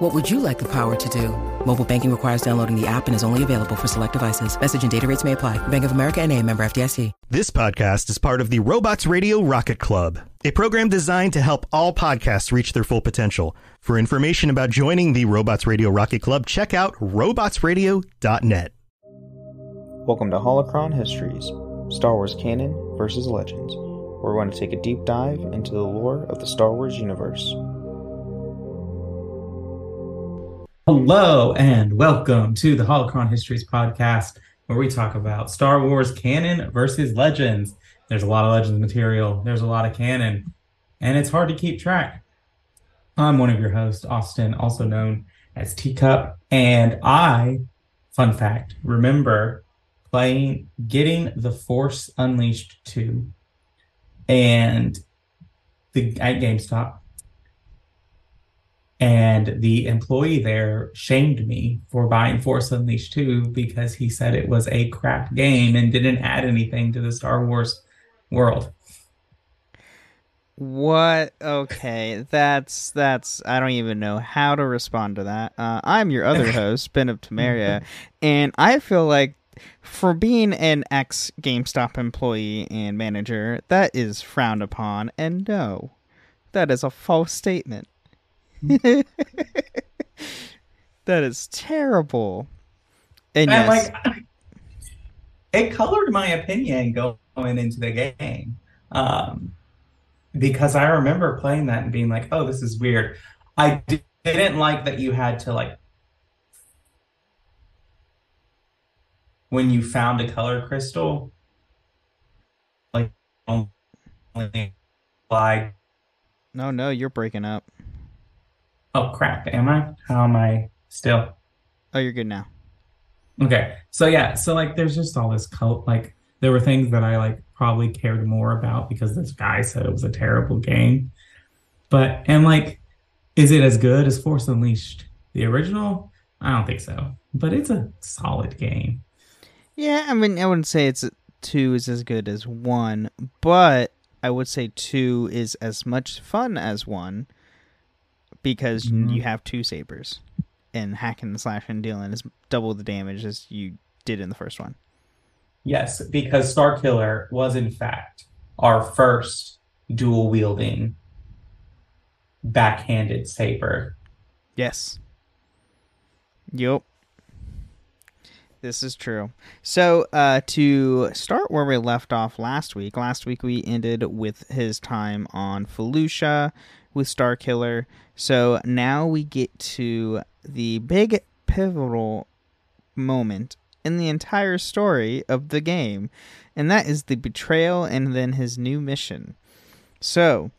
What would you like the power to do? Mobile banking requires downloading the app and is only available for select devices. Message and data rates may apply. Bank of America and a member FDIC. This podcast is part of the Robots Radio Rocket Club, a program designed to help all podcasts reach their full potential. For information about joining the Robots Radio Rocket Club, check out robotsradio.net. Welcome to Holocron Histories, Star Wars Canon versus Legends, where we're going to take a deep dive into the lore of the Star Wars universe. Hello and welcome to the Holocron Histories podcast, where we talk about Star Wars canon versus legends. There's a lot of legends material, there's a lot of canon, and it's hard to keep track. I'm one of your hosts, Austin, also known as Teacup, and I, fun fact, remember playing, getting the Force Unleashed 2 and the at GameStop and the employee there shamed me for buying Force Unleashed 2 because he said it was a crap game and didn't add anything to the Star Wars world. What? Okay, that's that's. I don't even know how to respond to that. Uh, I'm your other host, Ben of Temeria, and I feel like for being an ex GameStop employee and manager, that is frowned upon. And no, that is a false statement. that is terrible. And, And yes, like, it colored my opinion going into the game. Um, because I remember playing that and being like, oh, this is weird. I didn't like that you had to like when you found a color crystal, like only like no, no, you're breaking up. Oh crap, am I? How am I still? Oh, you're good now. Okay. So yeah, so like there's just all this cult like there were things that I like probably cared more about because this guy said it was a terrible game. But and like is it as good as Force Unleashed the original? I don't think so. But it's a solid game. Yeah, I mean, I wouldn't say it's two is as good as one, but I would say two is as much fun as one because Mhm. you have two sabers, and hacking and slashing and dealing is double the damage as you did in the first one. Yes, because Starkiller was in fact our first dual wielding backhanded saber. Yes. Yup. This is true. So, uh, to start where we left off last week, last week we ended with his time on Felucia with Starkiller. So now we get to the big pivotal moment in the entire story of the game, and that is the betrayal and then his new mission. So,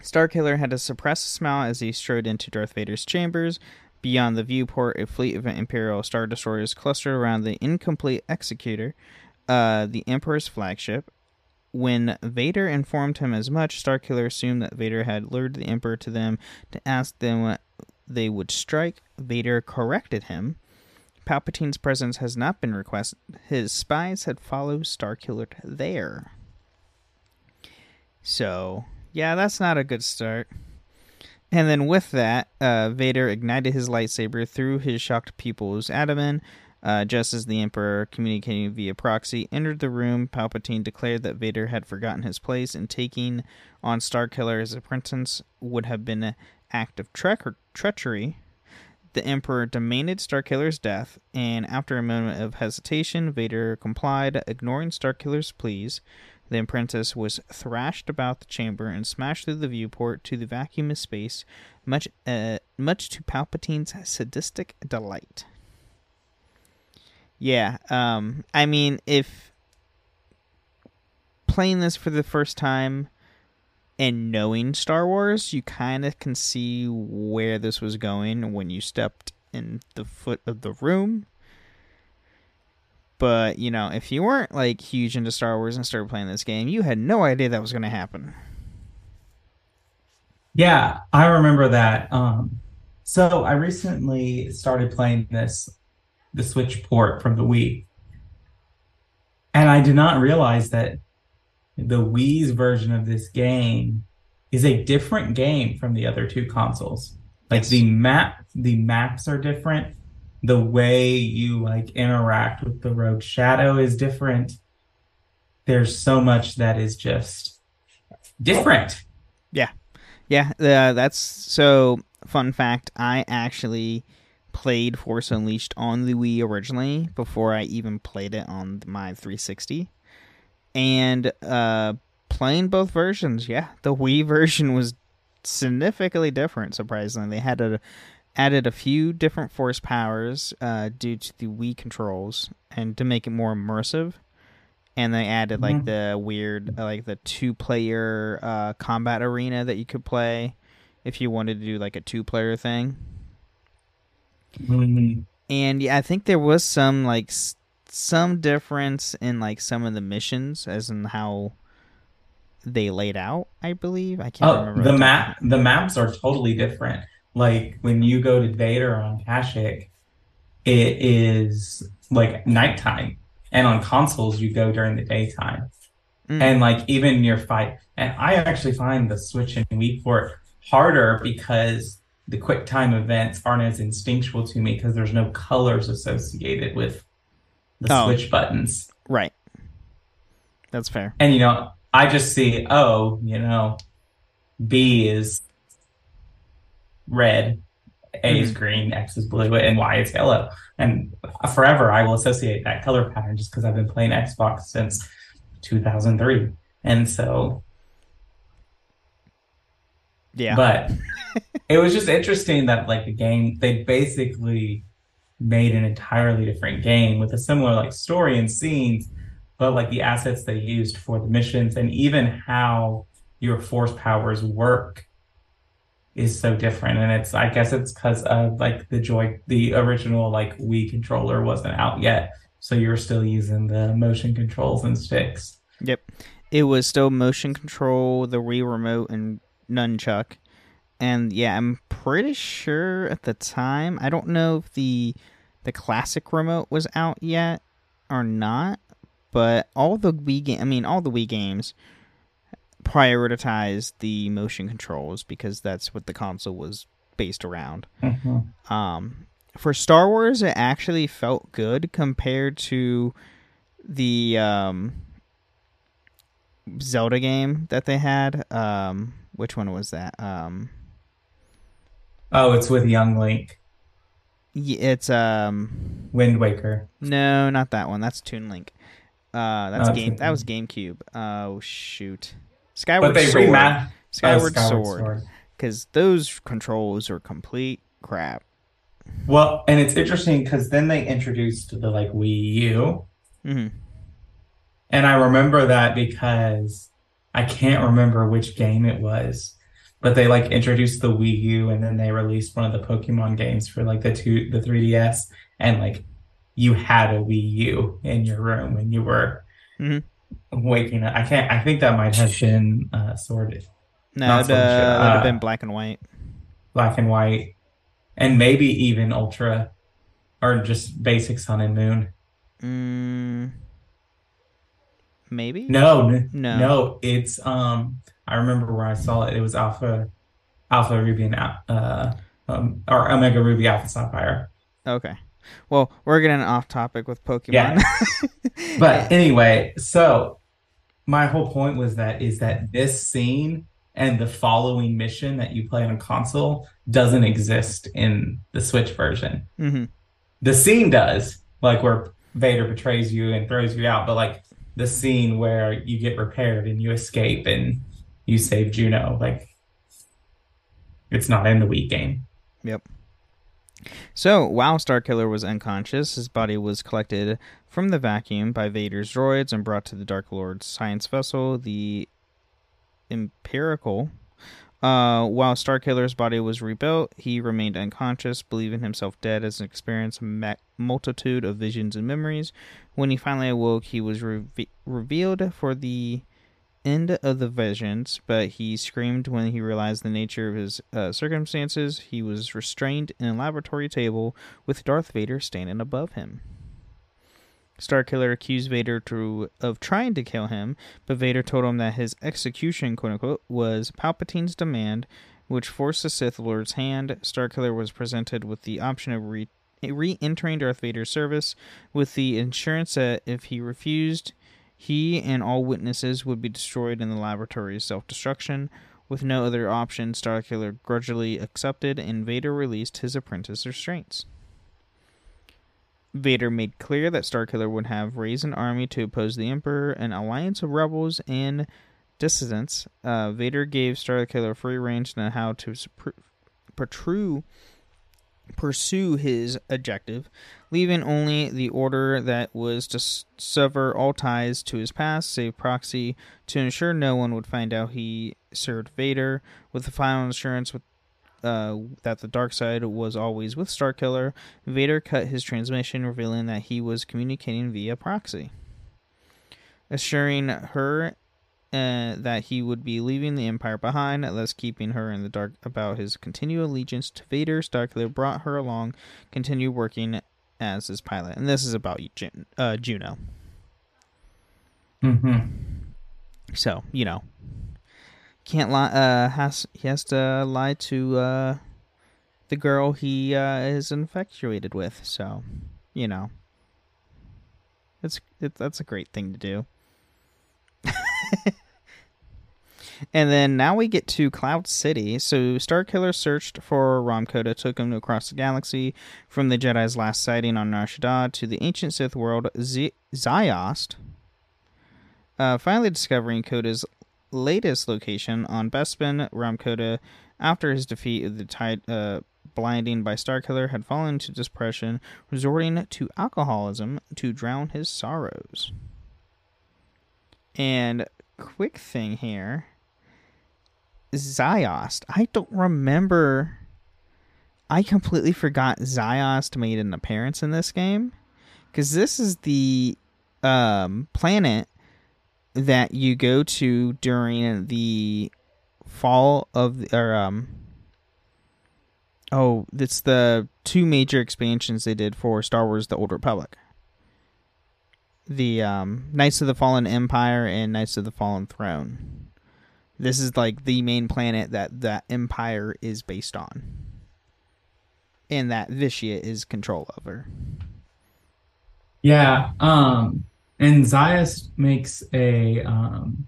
Starkiller had to suppress a smile as he strode into Darth Vader's chambers. Beyond the viewport, a fleet of Imperial Star Destroyers clustered around the incomplete Executor, uh, the Emperor's flagship. When Vader informed him as much, Starkiller assumed that Vader had lured the Emperor to them to ask them what they would strike. Vader corrected him. Palpatine's presence has not been requested. His spies had followed Starkiller there. So, yeah, that's not a good start. And then with that, uh, Vader ignited his lightsaber through his shocked pupils Adaman. Uh, just as the Emperor, communicating via proxy, entered the room, Palpatine declared that Vader had forgotten his place and taking on Starkiller as apprentice would have been an act of tre- treachery. The Emperor demanded Starkiller's death, and after a moment of hesitation, Vader complied, ignoring Starkiller's pleas. The apprentice was thrashed about the chamber and smashed through the viewport to the vacuum of space, much uh, much to Palpatine's sadistic delight. Yeah, um, I mean, if playing this for the first time and knowing Star Wars, you kind of can see where this was going when you stepped in the foot of the room. But you know, if you weren't like huge into Star Wars and started playing this game, you had no idea that was going to happen. Yeah, I remember that. Um, so I recently started playing this, the Switch port from the Wii, and I did not realize that the Wii's version of this game is a different game from the other two consoles. Like Yes. the map, the maps are different. The way you like interact with the Rogue Shadow is different. There's so much that is just different. Yeah, yeah. uh, that's so. Fun fact: I actually played Force Unleashed on the Wii originally before I even played it on my 360, and uh, playing both versions. Yeah, the Wii version was significantly different. Surprisingly, they had a added a few different force powers uh, due to the Wii controls and to make it more immersive. And they added like Mhm. the weird, uh, like the two-player uh, combat arena that you could play if you wanted to do like a two-player thing. Mhm. And yeah, I think there was some like s- some difference in like some of the missions, as in how they laid out. I believe I can't Oh, remember the map, the maps are totally different. Like when you go to Vader on Kashyyyk, it is like nighttime, and on consoles you go during the daytime. Mm. And like even your fight, and I actually find the Switch and Wii port harder because the quick time events aren't as instinctual to me because there's no colors associated with the Oh. Switch buttons. Right. That's fair. And you know, I just see, oh, you know, B is red, A is mm-hmm. green, X is blue, and Y is yellow. And forever I will associate that color pattern just because I've been playing Xbox since 2003. And so, Yeah. but it was just interesting that like the game, they basically made an entirely different game with a similar like story and scenes, but like the assets they used for the missions and even how your force powers work is so different. And it's I guess it's because of like the joy the original like Wii controller wasn't out yet. So you're still using the motion controls and sticks. Yep. It was still motion control, the Wii remote, and nunchuck. And yeah, I'm pretty sure at the time, I don't know if the the classic remote was out yet or not, but all the Wii game, I mean, all the Wii games prioritized the motion controls because that's what the console was based around. Um, for Star Wars, it actually felt good compared to the um, Zelda game that they had. Um, which one was that? Um, Oh, it's with Young Link, it's um, Wind Waker. no, not that one. That's Toon Link. Uh, that's Oh, game. That was. GameCube. Oh shoot, But Skyward they Sword. remastered Skyward, Sword. Because those controls are complete crap. Well, and it's interesting because then they introduced the like Wii U, hmm and I remember that because I can't remember which game it was, but they like introduced the Wii U, and then they released one of the Pokemon games for like the two the 3DS, and like you had a Wii U in your room when you were Mhm. waking up. I can't. I think that might have been uh, sorted No, it much, uh, would have uh, been black and white. black and white, and maybe even Ultra, or just basic Sun and Moon. Mm, maybe. No, No. no, It's um. I remember where I saw it. It was Alpha, Alpha Ruby and uh, um, or Omega Ruby Alpha Sapphire. Okay. Well, we're getting off topic with Pokemon. Yeah. But anyway, so my whole point was that is that this scene and the following mission that you play on console doesn't exist in the Switch version. hmm The scene does, like where Vader betrays you and throws you out, but like the scene where you get repaired and you escape and you save Juno, like it's not in the Wii game. Yep. So, while Starkiller was unconscious, his body was collected from the vacuum by Vader's droids and brought to the Dark Lord's science vessel, the Empirical, Uh, while Starkiller's body was rebuilt, he remained unconscious, believing himself dead as an experienced a multitude of visions and memories. When he finally awoke, he was reve- revealed for the end of the visions, but he screamed when he realized the nature of his uh, circumstances. He was restrained in a laboratory table with Darth Vader standing above him. Starkiller accused Vader of trying to kill him, but Vader told him that his execution, quote unquote, was Palpatine's demand, which forced the Sith Lord's hand. Starkiller was presented with the option of re entering Darth Vader's service with the assurance that if he refused, he and all witnesses would be destroyed in the laboratory's self destruction. With no other option, Starkiller grudgingly accepted, and Vader released his apprentice restraints. Vader made clear that Starkiller would have raised an army to oppose the Emperor, an alliance of rebels and dissidents. Uh, Vader gave Starkiller free range on how to protrude pursue his objective, leaving only the order that was to sever all ties to his past, save Proxy, to ensure no one would find out he served Vader, with the final assurance with, uh, that the dark side was always with Starkiller. Vader cut his transmission, revealing that he was communicating via Proxy. Assuring her uh, that he would be leaving the Empire behind, thus keeping her in the dark about his continued allegiance to Vader. Starkiller brought her along, continued working as his pilot, and this is about Jun- uh, Juno. Hmm. So you know, can't lie. Uh, has he has to lie to uh, the girl he uh, is infatuated with. So, you know, it's it, that's a great thing to do. and then now we get to Cloud City. So Starkiller searched for Kota, took him across the galaxy from the Jedi's last sighting on Nar Shaddaa to the ancient Sith world Z- Ziost. Uh, finally discovering Kota's latest location on Bespin, Rahm Kota, after his defeat of the tide, uh, blinding by Starkiller, had fallen into depression, resorting to alcoholism to drown his sorrows. And quick thing here Ziost. I don't remember. I completely forgot Ziost made an appearance in this game because this is the um, planet that you go to during the fall of the, or um oh it's the two major expansions they did for Star Wars the Old Republic the um, Knights of the Fallen Empire and Knights of the Fallen Throne. This is like the main planet that that empire is based on, and that Vitiate is control over. Yeah, um, and Ziost makes a um,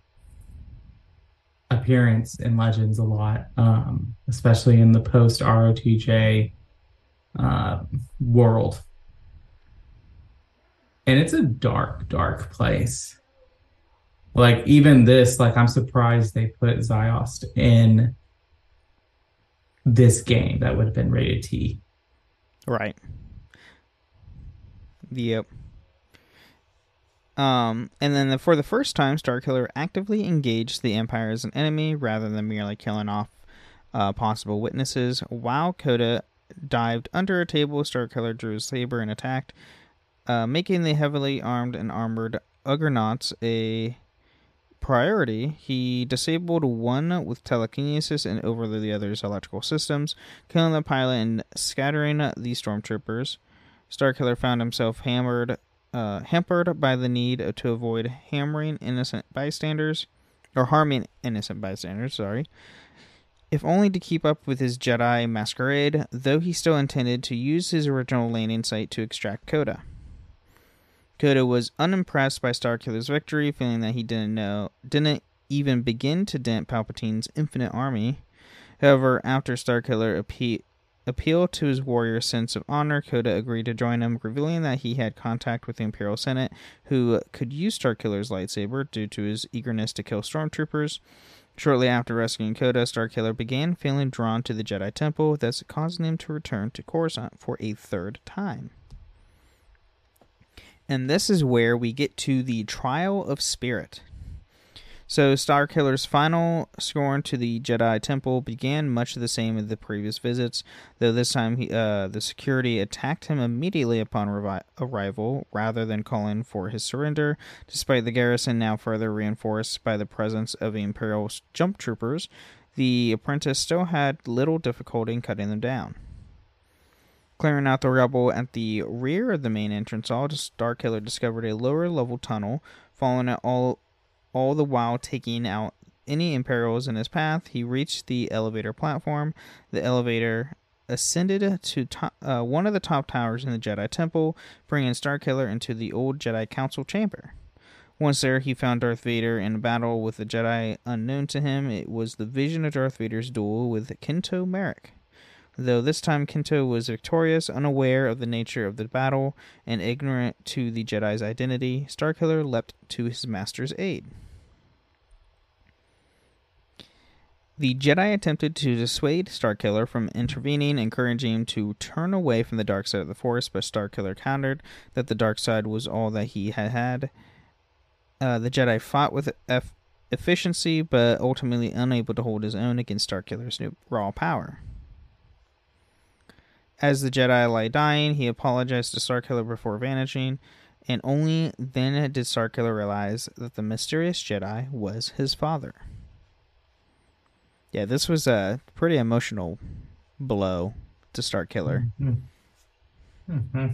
appearance in Legends a lot, um, especially in the post ROTJ uh, world and it's a dark, dark place. Like even this, like I'm surprised they put Ziost in this game that would have been rated T. Right. Yep. Um, and then the, for the first time, Starkiller actively engaged the Empire as an enemy rather than merely killing off uh, possible witnesses. While Kota dived under a table, Starkiller drew his saber and attacked. Uh, making the heavily armed and armored Uggernauts a priority, he disabled one with telekinesis and overloaded the other's electrical systems, killing the pilot and scattering the stormtroopers. Starkiller found himself hammered, uh, hampered by the need to avoid hammering innocent bystanders, or harming innocent bystanders, sorry. If only to keep up with his Jedi masquerade, though he still intended to use his original landing site to extract Kota. Kota was unimpressed by Starkiller's victory, feeling that he didn't know didn't even begin to dent Palpatine's infinite army. However, after Starkiller appe- appealed to his warrior sense of honor, Kota agreed to join him, revealing that he had contact with the Imperial Senate, who could use Starkiller's lightsaber due to his eagerness to kill stormtroopers. Shortly after rescuing Kota, Starkiller began feeling drawn to the Jedi Temple, thus causing him to return to Coruscant for a third time. And this is where we get to the trial of spirit. So Starkiller's final scorn to the Jedi Temple began much the same as the previous visits, though this time he, uh, the security attacked him immediately upon revi- arrival, rather than calling for his surrender. Despite the garrison now further reinforced by the presence of the Imperial jump troopers, the apprentice still had little difficulty in cutting them down. Clearing out the rubble at the rear of the main entrance hall, Starkiller discovered a lower level tunnel, following it all all the while taking out any Imperials in his path. He reached the elevator platform. The elevator ascended to top, uh, one of the top towers in the Jedi Temple, bringing Starkiller into the old Jedi Council chamber. Once there, he found Darth Vader in battle with a Jedi unknown to him. It was the vision of Darth Vader's duel with Kento Marek. Though this time Kento was victorious, unaware of the nature of the battle, and ignorant to the Jedi's identity, Starkiller leapt to his master's aid. The Jedi attempted to dissuade Starkiller from intervening, encouraging him to turn away from the dark side of the Force, but Starkiller countered that the dark side was all that he had had. Uh, the Jedi fought with eff- efficiency, but ultimately unable to hold his own against Starkiller's new raw power. As the Jedi lay dying, he apologized to Starkiller before vanishing, and only then did Starkiller realize that the mysterious Jedi was his father. Yeah, this was a pretty emotional blow to Starkiller. Mm-hmm. Mm-hmm.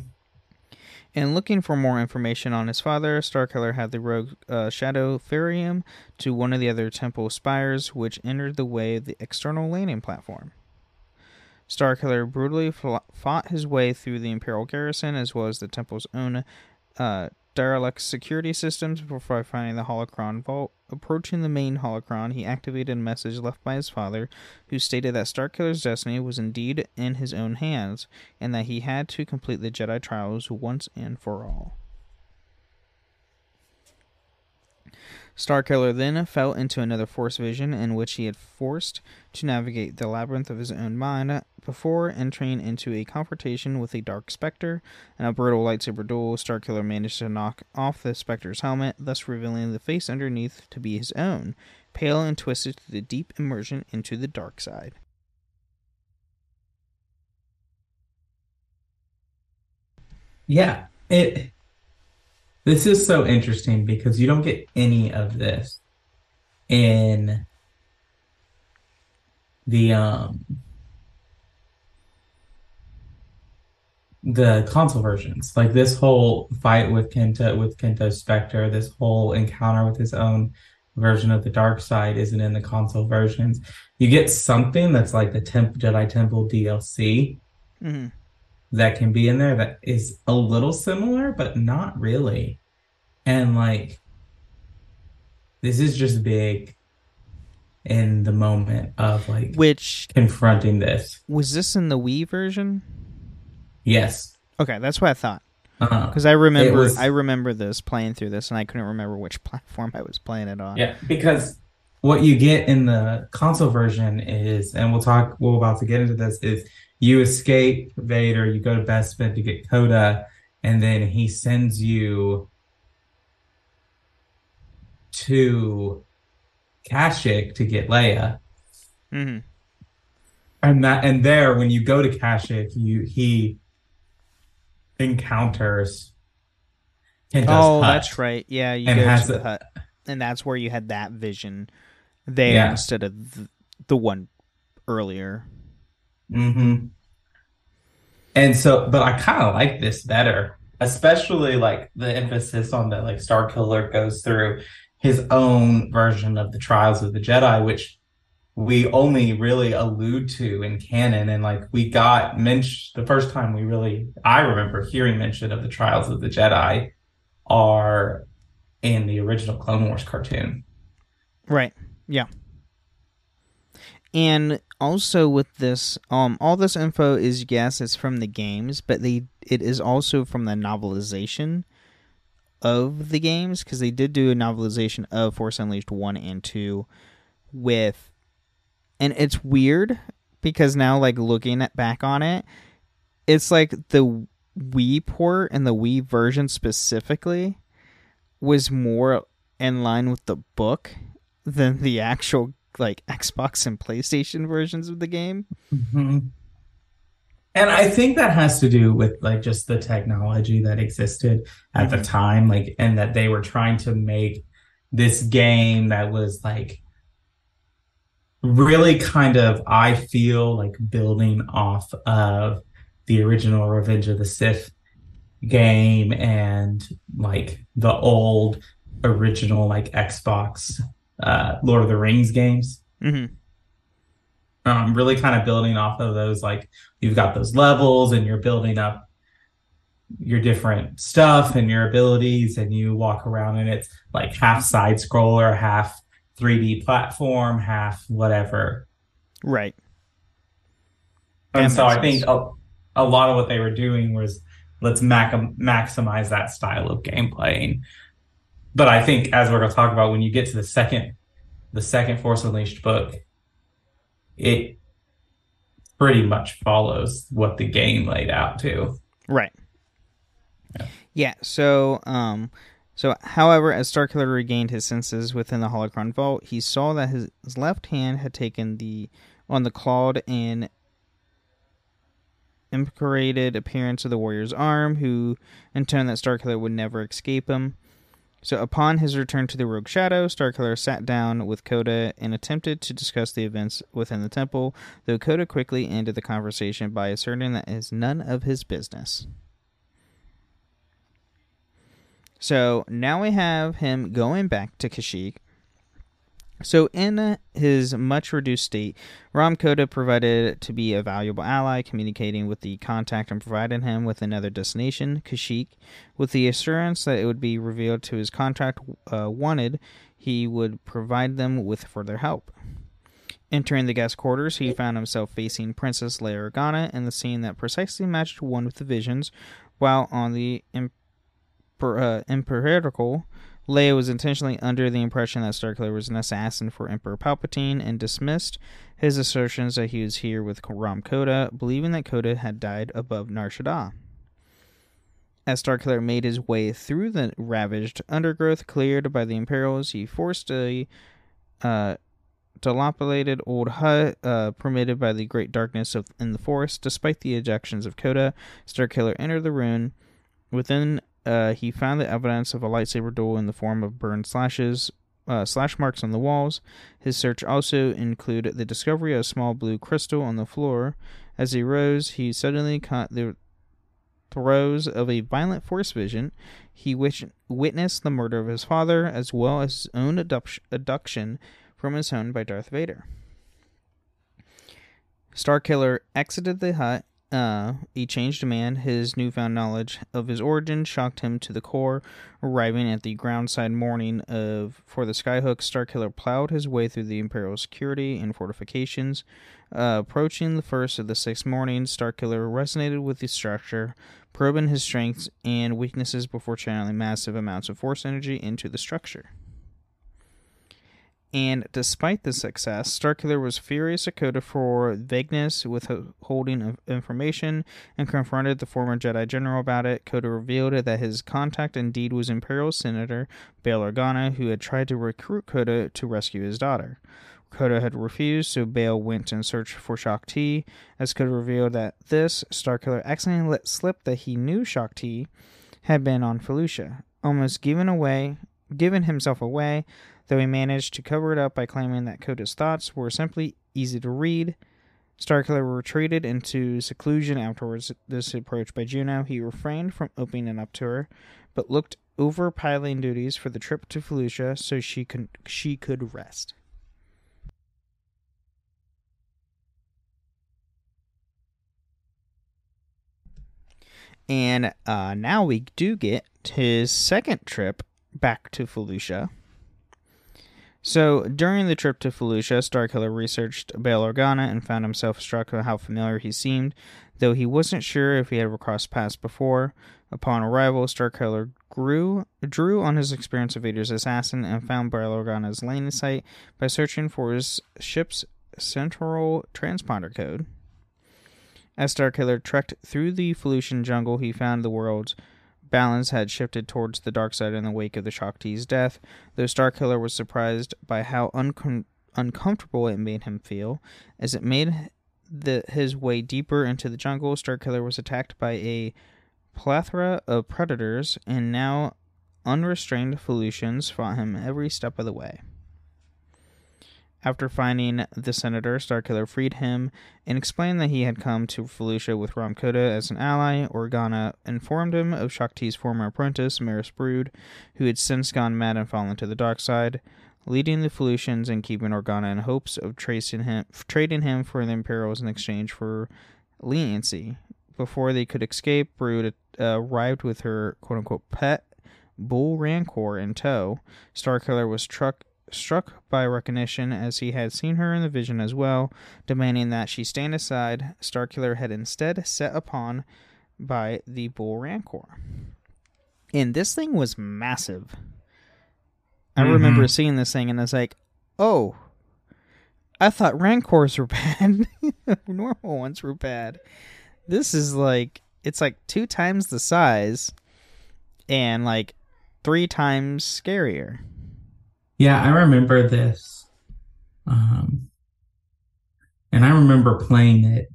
And looking for more information on his father, Starkiller had the rogue uh, Shadow ferry him to one of the other temple spires, which entered the way of the external landing platform. Starkiller brutally fought his way through the Imperial garrison as well as the temple's own uh, derelict security systems before finding the holocron vault. Approaching the main holocron, he activated a message left by his father, who stated that Starkiller's destiny was indeed in his own hands, and that he had to complete the Jedi trials once and for all. Starkiller then fell into another Force vision in which he had forced to navigate the labyrinth of his own mind before entering into a confrontation with a Dark Spectre. In a brutal lightsaber duel, Starkiller managed to knock off the Spectre's helmet, thus revealing the face underneath to be his own, pale and twisted through the deep immersion into the dark side. Yeah, it this is so interesting because you don't get any of this in the um the console versions. Like this whole fight with Kenta with Kento Spectre, this whole encounter with his own version of the dark side isn't in the console versions. You get something that's like the Temp Jedi Temple DLC. Mm-hmm that can be in there that is a little similar, but not really. And like, this is just big in the moment of like which confronting this. Was this in the Wii version? Yes. Okay, that's what I thought. Because uh-huh. I remember, was, I remember this playing through this, and I couldn't remember which platform I was playing it on. Yeah, because what you get in the console version is, and we'll talk, we're about to get into this, is you escape Vader, you go to Bespin to get Kota, and then he sends you to Kashyyyk to get Leia. Mm-hmm. And that and there when you go to Kashyyyk, you he encounters Kento's oh, that's right. Yeah, you and go to the a, hut, and that's where you had that vision there yeah. instead of the, the one earlier. Mm-hmm. And so, but I kind of like this better, especially like the emphasis on that, like Starkiller goes through his own version of the Trials of the Jedi, which we only really allude to in canon. And like we got mentioned the first time we really, I remember hearing mention of the Trials of the Jedi are in the original Clone Wars cartoon. Right. Yeah and also with this um all this info is yes it's from the games but they it is also from the novelization of the games because they did do a novelization of force unleashed 1 and 2 with and it's weird because now like looking at back on it it's like the wii port and the wii version specifically was more in line with the book than the actual like Xbox and PlayStation versions of the game. Mm-hmm. And I think that has to do with like just the technology that existed at the time, like, and that they were trying to make this game that was like really kind of, I feel like building off of the original Revenge of the Sith game and like the old original like Xbox uh Lord of the Rings games. Mm-hmm. Um, really kind of building off of those like you've got those levels and you're building up your different stuff and your abilities and you walk around and it's like half side scroller, half 3D platform, half whatever. Right. And That so I think a, a lot of what they were doing was let's mac- maximize that style of gameplay. But I think as we're going to talk about when you get to the second the second Force Unleashed book, it pretty much follows what the game laid out to. Right. Yeah. Yeah. So, um, so however, as Starkiller regained his senses within the holocron vault, he saw that his, his left hand had taken the on the clawed and imperated appearance of the warrior's arm, who intoned that Starkiller would never escape him. So, upon his return to the Rogue Shadow, Starkiller sat down with Kota and attempted to discuss the events within the temple, though Kota quickly ended the conversation by asserting that it is none of his business. So now we have him going back to Kashyyyk. So in his much reduced state, Rahm Kota provided to be a valuable ally, communicating with the contact and providing him with another destination, Kashyyyk, with the assurance that it would be revealed to his contract uh, wanted, he would provide them with further help. Entering the guest quarters, he found himself facing Princess Leia Organa in the scene that precisely matched one with the visions, while on the imper- uh, Imperial, Leia was intentionally under the impression that Starkiller was an assassin for Emperor Palpatine and dismissed his assertions that he was here with Rahm Kota, believing that Kota had died above Nar Shaddaa. As Starkiller made his way through the ravaged undergrowth cleared by the Imperials, he forced a uh, dilapidated old hut uh, permitted by the great darkness of in the forest. Despite the ejections of Kota, Starkiller entered the ruin. Within, uh, he found the evidence of a lightsaber duel in the form of burned slashes, uh, slash marks on the walls. His search also included the discovery of a small blue crystal on the floor. As he rose, he suddenly caught the throes of a violent force vision. He wish- witnessed the murder of his father, as well as his own abduct- abduction from his home by Darth Vader. Starkiller exited the hut. Uh, a changed man. His newfound knowledge of his origin shocked him to the core. Arriving at the groundside morning of for the Skyhook, Starkiller plowed his way through the Imperial security and fortifications. Uh, approaching the first of the six mornings, Starkiller resonated with the structure, probing his strengths and weaknesses before channeling massive amounts of force energy into the structure. And despite the success, Starkiller was furious at Kota for vagueness with withholding of information and confronted the former Jedi General about it. Kota revealed that his contact indeed was Imperial Senator Bail Organa, who had tried to recruit Kota to rescue his daughter. Kota had refused, so Bail went in search for Shaak Ti. As Kota revealed that this, Starkiller accidentally let slip that he knew Shaak Ti had been on Felucia, almost given away, given himself away though he managed to cover it up by claiming that Kota's thoughts were simply easy to read. Starkiller retreated into seclusion afterwards this approach by Juno. He refrained from opening it up to her, but looked over piling duties for the trip to Felucia so she could she could rest. And uh, now we do get his second trip back to Felucia. So during the trip to Felucia, Starkiller researched Bail Organa and found himself struck by how familiar he seemed, though he wasn't sure if he had ever crossed paths before. Upon arrival, Starkiller grew, drew on his experience of Vader's assassin and found Bail Organa's landing site by searching for his ship's central transponder code. As Starkiller trekked through the Felucian jungle, he found the world's balance had shifted towards the dark side in the wake of the Shaak Ti's death, though Starkiller was surprised by how uncom- uncomfortable it made him feel. As it made the, his way deeper into the jungle, Starkiller was attacked by a plethora of predators, and now unrestrained Felucians fought him every step of the way. After finding the senator, Starkiller freed him and explained that he had come to Felucia with Rahm Kota as an ally. Organa informed him of Shaak Ti's former apprentice, Maris Brood, who had since gone mad and fallen to the dark side, leading the Felucians and keeping Organa in hopes of tracing him, trading him for the Imperials in exchange for leniency. Before they could escape, Brood uh, arrived with her quote unquote pet, Bull Rancor, in tow. Starkiller was struck struck by recognition as he had seen her in the vision as well, demanding that she stand aside. Starkiller had instead set upon by the Bull Rancor. And this thing was massive. I Mhm. remember seeing this thing and I was like, oh, I thought Rancors were bad. Normal ones were bad. This is like, it's like two times the size and like three times scarier. Yeah, I remember this. Um, and I remember playing it.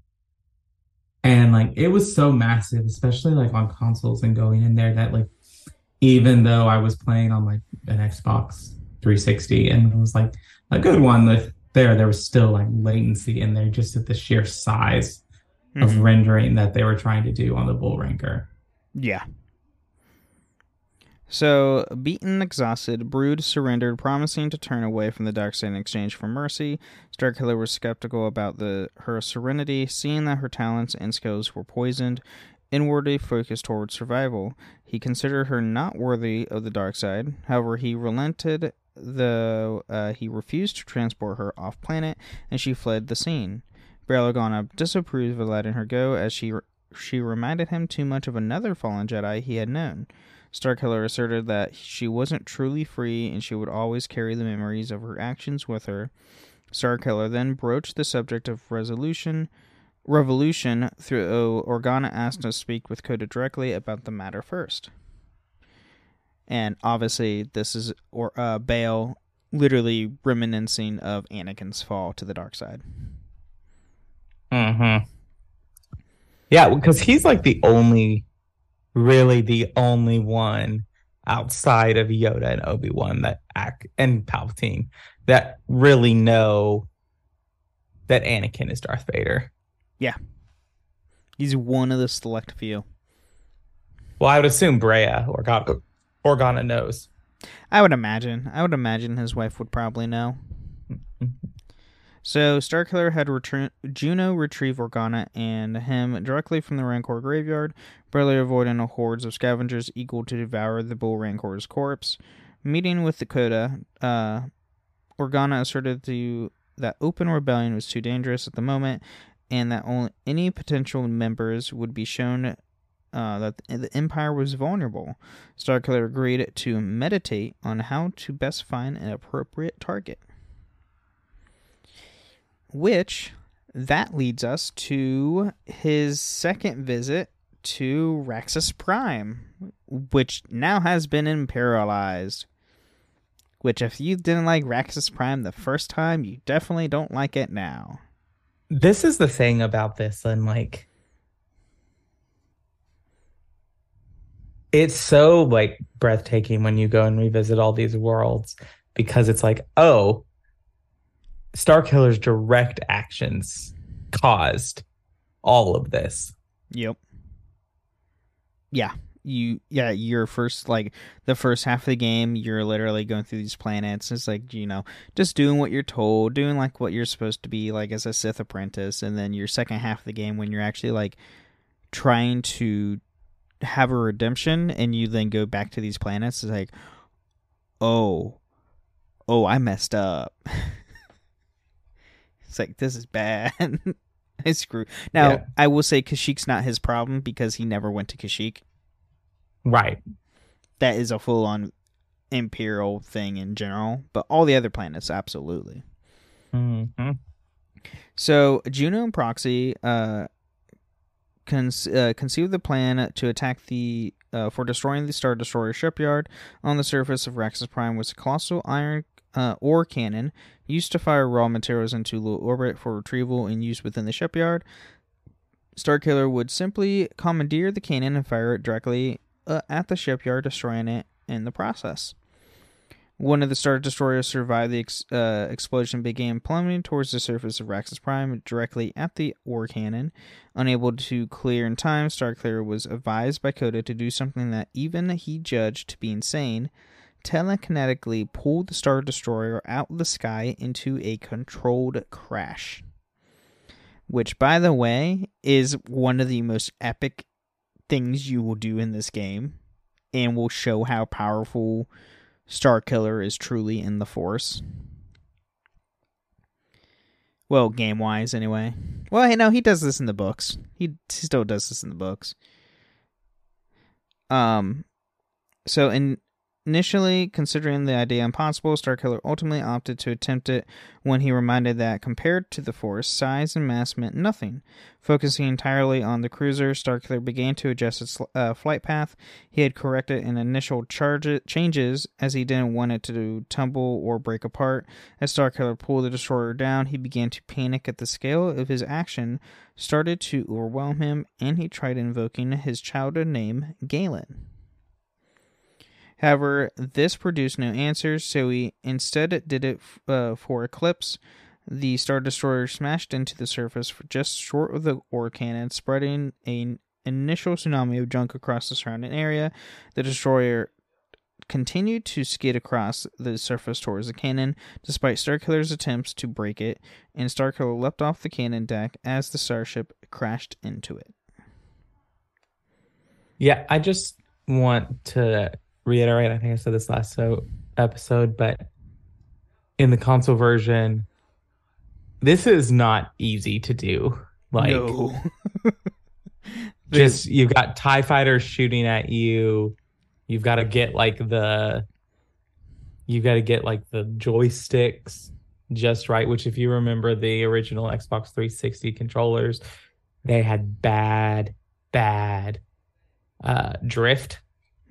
And like it was so massive, especially like on consoles and going in there that like even though I was playing on like an Xbox 360 and it was like a good one that there there was still like latency in there just at the sheer size of Mhm. rendering that they were trying to do on the Bull Rancor. Yeah. So, beaten and exhausted, Brood surrendered, promising to turn away from the dark side in exchange for mercy. Starkiller was skeptical about the her serenity, seeing that her talents and skills were poisoned, inwardly focused towards survival. He considered her not worthy of the dark side. However, he relented, though uh, he refused to transport her off planet, and she fled the scene. Bail Organa disapproved of letting her go, as she she reminded him too much of another fallen Jedi he had known. Starkiller asserted that she wasn't truly free and she would always carry the memories of her actions with her. Starkiller then broached the subject of resolution revolution through Organa asked to speak with Kota directly about the matter first. And obviously this is or uh Bail literally reminiscing of Anakin's fall to the dark side. Mm-hmm. Yeah, because he's like the only, really the only one outside of Yoda and Obi Wan that act and Palpatine that really know that Anakin is Darth Vader. Yeah, he's one of the select few. Well, I would assume Breha Organa Organa knows. I would imagine. I would imagine his wife would probably know. Mm-hmm. So Starkiller had returned Juno retrieve Organa and him directly from the Rancor graveyard, barely avoiding a hordes of scavengers eager to devour the Bull Rancor's corpse. Meeting with Kota, uh, Organa asserted to that open rebellion was too dangerous at the moment, and that only any potential members would be shown uh, that the Empire was vulnerable. Starkiller agreed to meditate on how to best find an appropriate target. Which that leads us to his second visit to Raxus Prime, which now has been imperialized. Which, if you didn't like Raxus Prime the first time, you definitely don't like it now. This is the thing about this, and like, it's so like breathtaking when you go and revisit all these worlds because it's like, oh, Starkiller's direct actions caused all of this. Yep. Yeah. You yeah, your first like the first half of the game, you're literally going through these planets. It's like, you know, just doing what you're told, doing like what you're supposed to be like as a Sith apprentice, and then your second half of the game when you're actually like trying to have a redemption and you then go back to these planets, it's like oh oh I messed up. it's like this is bad. I screw now Yeah. I will say Kashyyyk's not his problem because he never went to Kashyyyk Right. that is a full on imperial thing in general, but all the other planets absolutely. Mm-hmm. So Juno and Proxy uh uh, conceived the plan to attack the uh, for destroying the Star Destroyer shipyard on the surface of Raxus Prime was a colossal iron uh, ore cannon used to fire raw materials into low orbit for retrieval and use within the shipyard. Starkiller would simply commandeer the cannon and fire it directly uh, at the shipyard, destroying it in the process. One of the Star Destroyers survived the ex- uh, explosion, began plummeting towards the surface of Raxus Prime directly at the ore cannon. Unable to clear in time, Starkiller was advised by Kota to do something that even he judged to be insane telekinetically pull the Star Destroyer out of the sky into a controlled crash. Which, by the way, is one of the most epic things you will do in this game and will show how powerful Starkiller is truly in the Force. Well, game wise, anyway. Well, you know, he does this in the books. He still does this in the books. Um, so in Initially considering the idea impossible, Starkiller ultimately opted to attempt it when he reminded that compared to the Force, size and mass meant nothing. Focusing entirely on the cruiser, Starkiller began to adjust its uh, flight path. He had corrected an initial charge changes as he didn't want it to tumble or break apart. As Starkiller pulled the destroyer down, he began to panic at the scale of his action, started to overwhelm him, and he tried invoking his childhood name, Galen. However, this produced no answers, so he instead did it uh, for Eclipse. The Star Destroyer smashed into the surface just short of the ore cannon, spreading an initial tsunami of junk across the surrounding area. The destroyer continued to skid across the surface towards the cannon, despite Starkiller's attempts to break it, and Starkiller leapt off the cannon deck as the starship crashed into it. Yeah, I just want to reiterate, I think I said this last so episode, but in the console version, this is not easy to do. Like no. just you've got TIE fighters shooting at you. You've got to get like the you've got to get like the joysticks just right, which if you remember the original Xbox 360 controllers, they had bad, bad uh drift.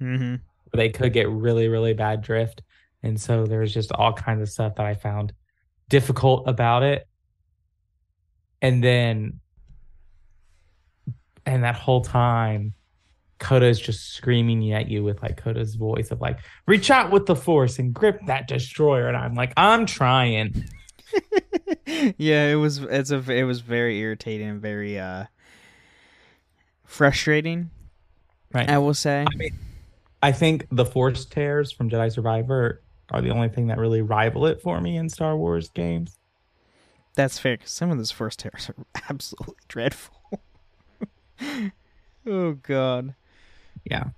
Mm-hmm they could get really, really bad drift. And so there's just all kinds of stuff that I found difficult about it. And then, and that whole time, Kota is just screaming at you with like Kota's voice of like, reach out with the force and grip that destroyer. And I'm like, I'm trying. yeah, it was it's a it was very irritating and very uh frustrating. Right. I will say. I mean, I think the Force tears from Jedi Survivor are the only thing that really rival it for me in Star Wars games. That's fair. Cause some of those Force tears are absolutely dreadful. oh God. Yeah.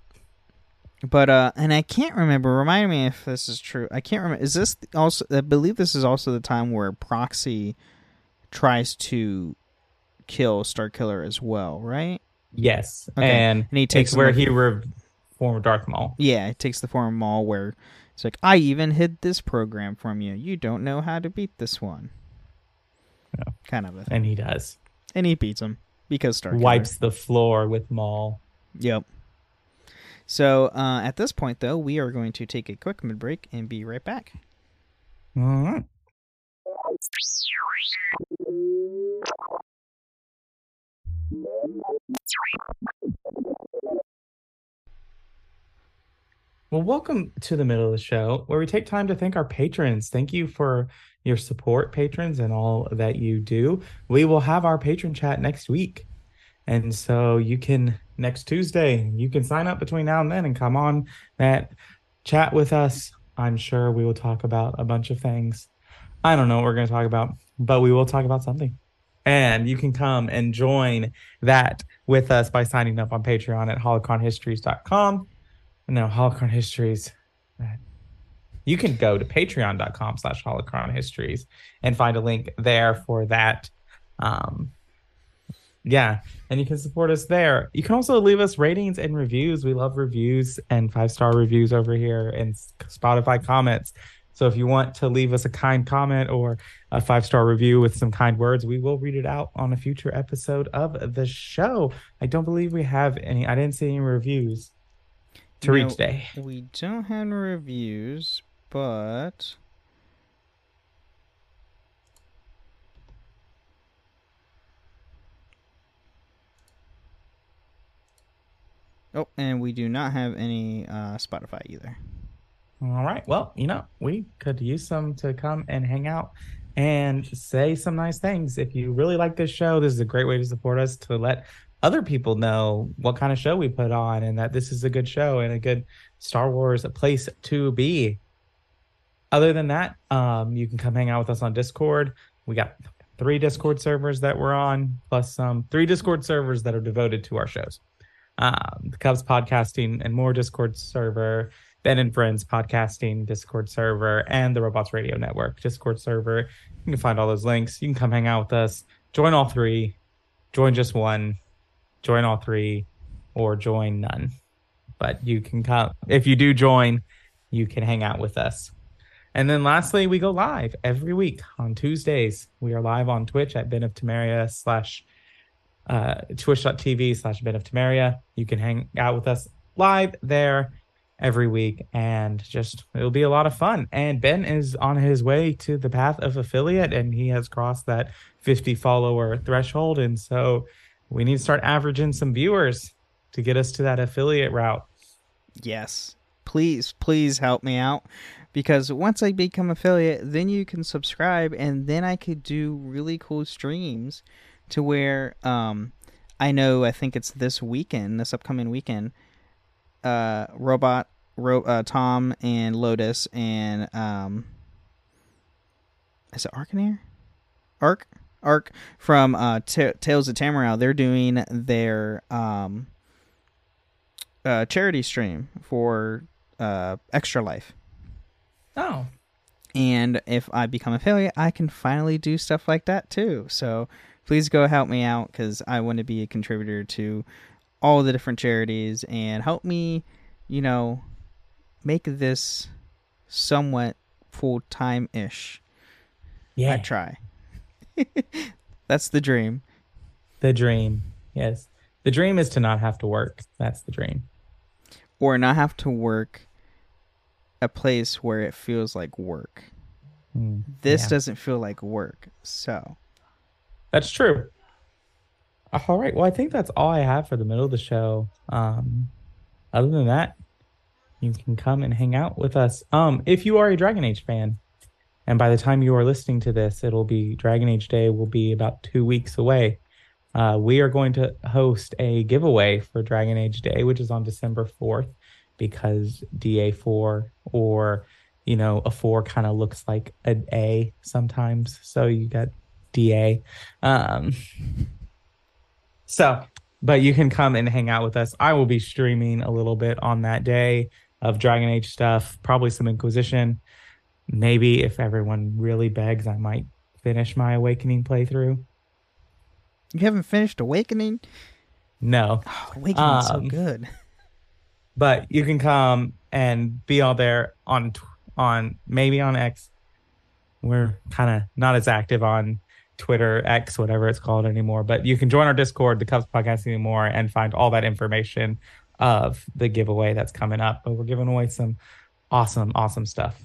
But uh, and I can't remember. Remind me if this is true. I can't remember. Is this also? I believe this is also the time where Proxy tries to kill Starkiller as well, right? Yes, okay. and, and he takes where he re- form of Darth Maul. Yeah, it takes the form of Maul where it's like, I even hid this program from you. You don't know how to beat this one. Yeah. Kind of a thing. And he does. And he beats him because Star wipes the floor with Maul. Yep. So uh, at this point, though, we are going to take a quick mid break and be right back. All right. Well, welcome to the middle of the show where we take time to thank our patrons. Thank you for your support, patrons, and all that you do. We will have our patron chat next week. And so you can, next Tuesday, you can sign up between now and then and come on that chat with us. I'm sure we will talk about a bunch of things. I don't know what we're going to talk about, but we will talk about something. And you can come and join that with us by signing up on Patreon at holocronhistories.com no, Holocron Histories. You can go to patreon.com slash holocron histories and find a link there for that. Um, yeah, and you can support us there. You can also leave us ratings and reviews. We love reviews and five star reviews over here and Spotify comments. So if you want to leave us a kind comment or a five star review with some kind words, we will read it out on a future episode of the show. I don't believe we have any. I didn't see any reviews to read today. We don't have any reviews, but Oh, and we do not have any uh, Spotify either. All right. Well, you know, we could use some to come and hang out and say some nice things. If you really like this show, this is a great way to support us to let other people know what kind of show we put on and that this is a good show and a good Star Wars place to be. Other than that, um, you can come hang out with us on Discord. We got three Discord servers that we're on, plus some three Discord servers that are devoted to our shows. Um, the Cups podcasting and more Discord server, Ben and Friends podcasting Discord server, and the Robots Radio Network Discord server. You can find all those links. You can come hang out with us. Join all three. Join just one. Join all three, or join none. But you can come if you do join. You can hang out with us. And then lastly, we go live every week on Tuesdays. We are live on Twitch at Ben of Temeria slash uh, twitch.tv slash Ben of Temeria. You can hang out with us live there every week and just it'll be a lot of fun. And Ben is on his way to the path of affiliate and he has crossed that 50 follower threshold. And so we need to start averaging some viewers to get us to that affiliate route. Yes. Please, please help me out. Because once I become affiliate, then you can subscribe and then I could do really cool streams to where um I know I think it's this weekend, this upcoming weekend, uh Robot Ro- uh, Tom and Lotus and um is it Arcaneer? Arc Arc from uh Ta Tales of Tamriel, they're doing their um uh charity stream for uh Extra Life. Oh, And if I become a affiliate, I can finally do stuff like that too. So please go help me out because I want to be a contributor to all the different charities and help me, you know, make this somewhat full time ish. yeah. I try. That's the dream. The dream. Yes. The dream is to not have to work. That's the dream. Or not have to work a place where it feels like work. Mm, This yeah. doesn't feel like work. So, That's true. All right. Well, I think that's all I have for the middle of the show. Um, other than that, you can come and hang out with us. Um, if you are a Dragon Age fan, and by the time you are listening to this, it'll be Dragon Age Day will be about two weeks away. Uh, we are going to host a giveaway for Dragon Age Day, which is on December 4th, because DA4 or, you know, a 4 kind of looks like an A sometimes. So you got DA. Um, so, but you can come and hang out with us. I will be streaming a little bit on that day of Dragon Age stuff, probably some Inquisition. Maybe if everyone really begs, I might finish my Awakening playthrough. you haven't finished Awakening? No, Oh, Awakening's so Um, good. but you can come and be all there on on maybe on X. We're kind of not as active on Twitter, X, whatever it's called anymore. But you can join our Discord, the Cups Podcast anymore, and find all that information of the giveaway that's coming up. But we're giving away some awesome, awesome stuff.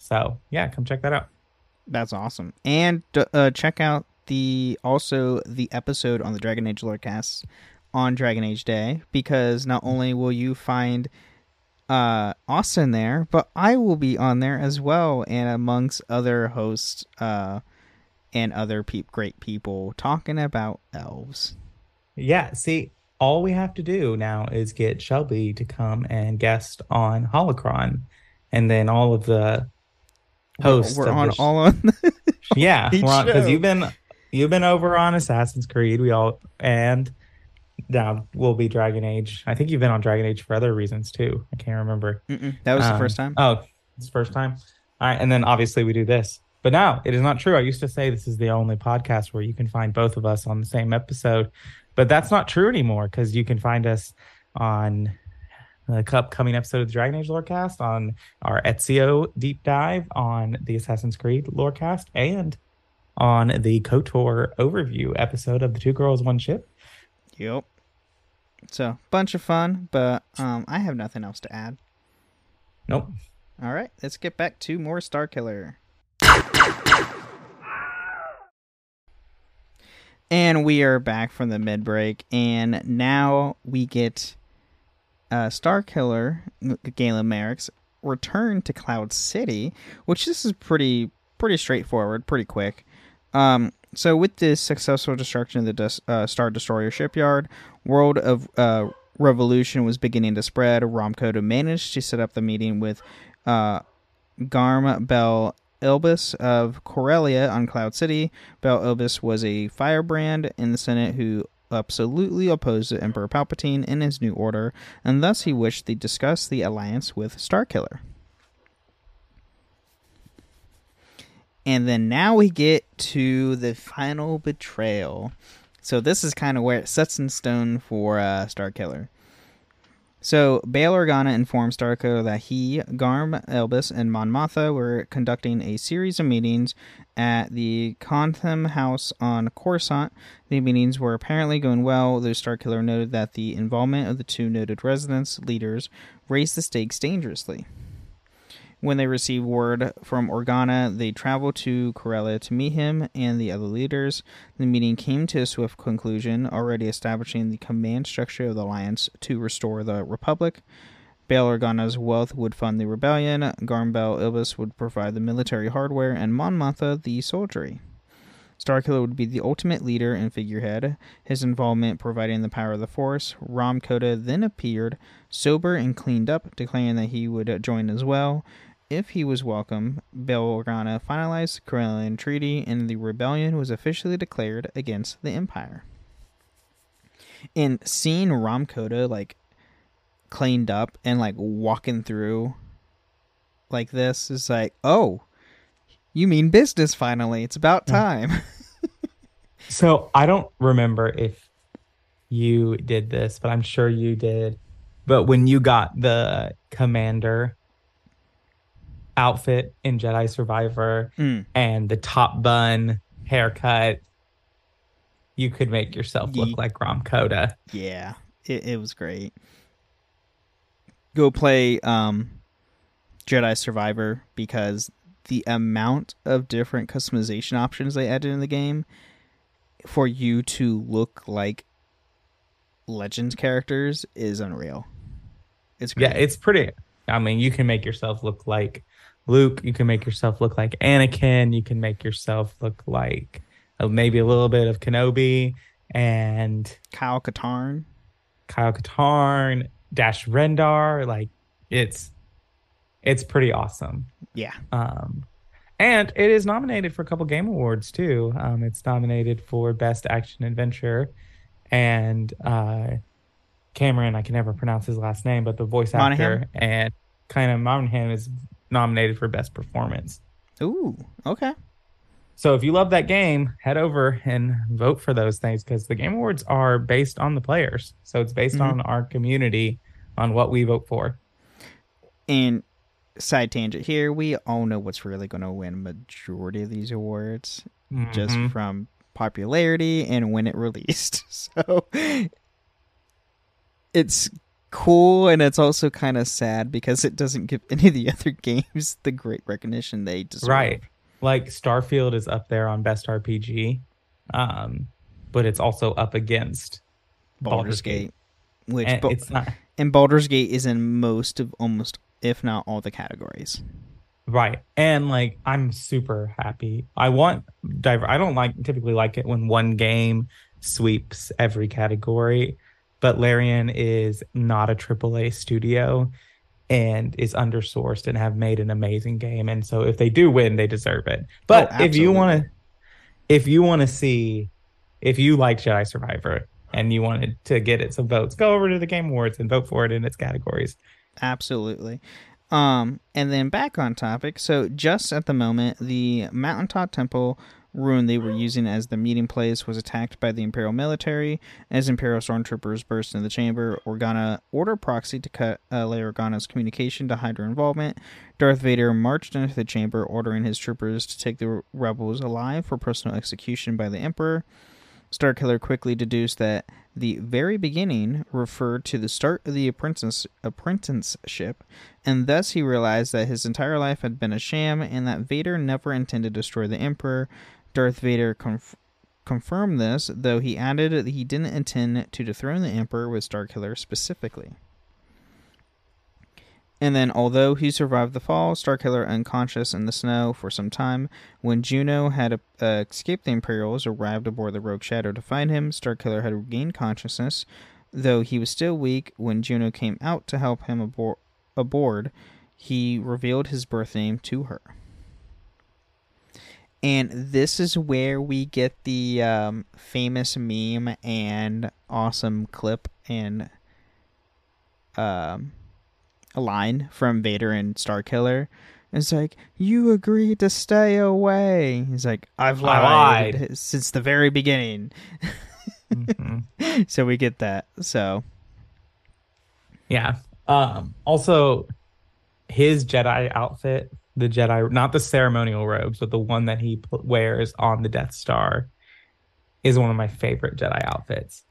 So yeah, come check that out. That's awesome. And uh, check out the also the episode on the Dragon Age Lorecast on Dragon Age Day because not only will you find uh, Austin there, but I will be on there as well, and amongst other hosts uh, and other peop great people talking about elves. Yeah, see, all we have to do now is get Shelby to come and guest on Holocron, and then all of the hosts. We're on all on. yeah, because you've been you've been over on Assassin's Creed. We all and now we'll be Dragon Age. I think you've been on Dragon Age for other reasons too. I can't remember. Mm-mm, that was the Um, first time. Oh, it's the first time. All right, and then obviously we do this. But now it is not true. I used to say this is the only podcast where you can find both of us on the same episode, but that's not true anymore because you can find us on the upcoming episode of the Dragon Age Lorecast, on our Ezio deep dive, on the Assassin's Creed Lorecast, and on the KOTOR overview episode of the Two Girls One Ship. Yep. So bunch of fun, but um, I have nothing else to add. Nope. All right, let's get back to more Starkiller. And we are back from the mid break, and now we get uh, Starkiller Galen Marek's return to Cloud City, which this is pretty pretty straightforward, pretty quick. Um, so with this successful destruction of the uh, Star Destroyer shipyard, world of uh, revolution was beginning to spread. Rahm Kota managed to set up the meeting with uh, Garm Bel Iblis of Corellia on Cloud City. Bel Iblis was a firebrand in the Senate who absolutely opposed to Emperor Palpatine in his new order, and thus he wished to discuss the alliance with Starkiller. And then now we get to the final betrayal. So this is kind of where it sets in stone for uh, Starkiller. So Bail Organa informed Starkiller that he, Garm Iblis, and Mon Mothma were conducting a series of meetings at the Cantham House on Coruscant. The meetings were apparently going well, though Starkiller noted that the involvement of the two noted resistance leaders raised the stakes dangerously. When they received word from Organa, they traveled to Corellia to meet him and the other leaders. The meeting came to a swift conclusion, already establishing the command structure of the Alliance to restore the Republic. Bail Organa's wealth would fund the rebellion, Garm Bel Iblis would provide the military hardware, and Mon Mothma the soldiery. Starkiller would be the ultimate leader and figurehead, his involvement providing the power of the Force. Rahm Kota then appeared, sober and cleaned up, declaring that he would join as well. If he was welcome, Bail Organa finalized the Corellian Treaty and the rebellion was officially declared against the Empire. And seeing Rahm Kota like cleaned up and like walking through like this is like, oh, you mean business finally. It's about time. so I don't remember if you did this, but I'm sure you did. But when you got the commander outfit in Jedi Survivor Mm. and the top bun haircut, you could make yourself look Ye- like Rahm Kota. yeah, it, it was great. Go play um, Jedi Survivor because the amount of different customization options they added in the game for you to look like Legends characters is unreal. It's great. Yeah, it's pretty. I mean, you can make yourself look like Luke. You can make yourself look like Anakin. You can make yourself look like uh, maybe a little bit of Kenobi and Kyle Katarn. Kyle Katarn, Dash Rendar. Like it's it's pretty awesome. Yeah. Um, and it is nominated for a couple game awards too. Um, it's nominated for best action adventure, and uh, Cameron I can never pronounce his last name, but the voice actor Monaghan? and kind of Monaghan is nominated for best performance. Ooh. Okay. So if you love that game, head over and vote for those things because the game awards are based on the players. So it's based Mhm. on our community on what we vote for. And side tangent here, we all know what's really going to win majority of these awards just Mhm. from popularity and when it released. So it's cool and it's also kind of sad because it doesn't give any of the other games the great recognition they deserve. Right. Like Starfield is up there on best RPG, um, but it's also up against Baldur's Gate, which And Ba- it's not and Baldur's Gate is in most of almost if not all the categories. right. And like I'm super happy. I want diver. I don't like typically like it when one game sweeps every category, but Larian is not a AAA studio and is undersourced and have made an amazing game. And so if they do win, they deserve it. But Oh, if you want to, if you want to see, if you like Jedi Survivor and you wanted to get it some votes, go over to the Game Awards and vote for it in its categories. Absolutely. Um, and then back on topic. So just at the moment, the mountaintop temple ruin they were using as the meeting place was attacked by the Imperial military. As Imperial stormtroopers burst into the chamber, Organa ordered Proxy to cut uh, Leia Organa's communication to hide her involvement. Darth Vader marched into the chamber, ordering his troopers to take the rebels alive for personal execution by the Emperor. Starkiller quickly deduced that the very beginning referred to the start of the apprentice apprenticeship, and thus he realized that his entire life had been a sham and that Vader never intended to destroy the Emperor. Darth Vader conf- confirmed this, though he added that he didn't intend to dethrone the Emperor with Starkiller specifically. And then, although he survived the fall, Starkiller unconscious in the snow for some time. When Juno had uh, escaped the Imperials, arrived aboard the Rogue Shadow to find him, Starkiller had regained consciousness, though he was still weak. When Juno came out to help him aboard, he revealed his birth name to her. And this is where we get the um, famous meme and awesome clip and um, a line from Vader and Starkiller. It's like, you agreed to stay away. He's like, I've lied, lied. since the very beginning. Mhm. so we get that. So, Yeah. Um, also, his Jedi outfit, the Jedi, not the ceremonial robes, but the one that he put, wears on the Death Star, is one of my favorite Jedi outfits.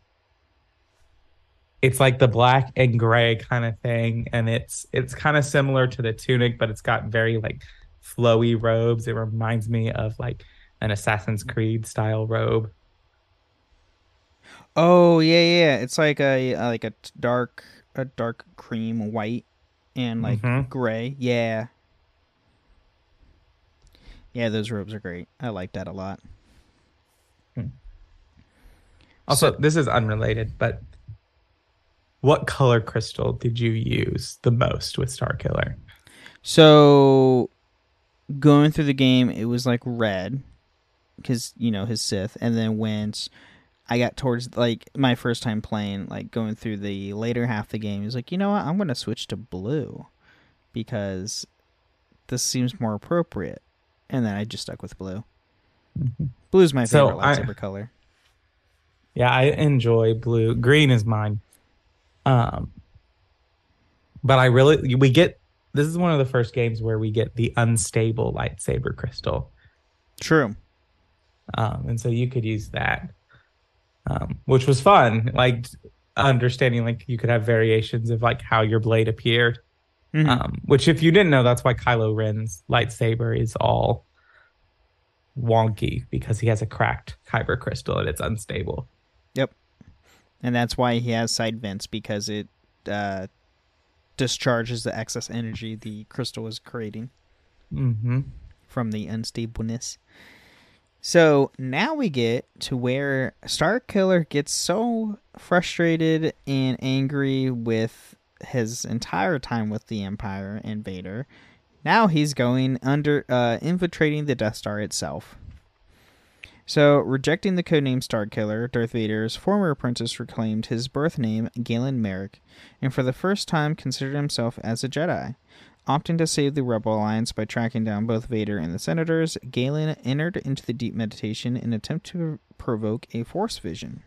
It's like the black and gray kind of thing, and it's it's kind of similar to the tunic, but it's got very like flowy robes. It reminds me of like an Assassin's Creed style robe. oh yeah, yeah, it's like a uh, like a dark a dark cream white and like Mhm. gray. Yeah, yeah, those robes are great. I like that a lot. Hmm. Also, this is unrelated, but what color crystal did you use the most with Star Killer? So going through the game, it was like red because you know his Sith, and then once I got towards like my first time playing, like going through the later half of the game, he's like, you know what, I'm gonna switch to blue because this seems more appropriate, and then I just stuck with blue. Blue's my So, favorite I- lightsaber color. Yeah, I enjoy blue. Green is mine. Um, but I really we get this is one of the first games where we get the unstable lightsaber crystal, True. um, and so you could use that, um, which was fun. Like understanding like you could have variations of like how your blade appeared. Mhm. Um, which, if you didn't know, that's why Kylo Ren's lightsaber is all wonky because he has a cracked kyber crystal and it's unstable. Yep, and that's why he has side vents because it uh, discharges the excess energy the crystal is creating. Mm-hmm. from the unstableness. So now we get to where Starkiller gets so frustrated and angry with his entire time with the Empire and Vader. Now he's going under, uh, infiltrating the Death Star itself. So, rejecting the codename Starkiller, Darth Vader's former apprentice reclaimed his birth name, Galen Marek, and for the first time considered himself as a Jedi. Opting to save the Rebel Alliance by tracking down both Vader and the Senators, Galen entered into the deep meditation in an attempt to provoke a Force vision.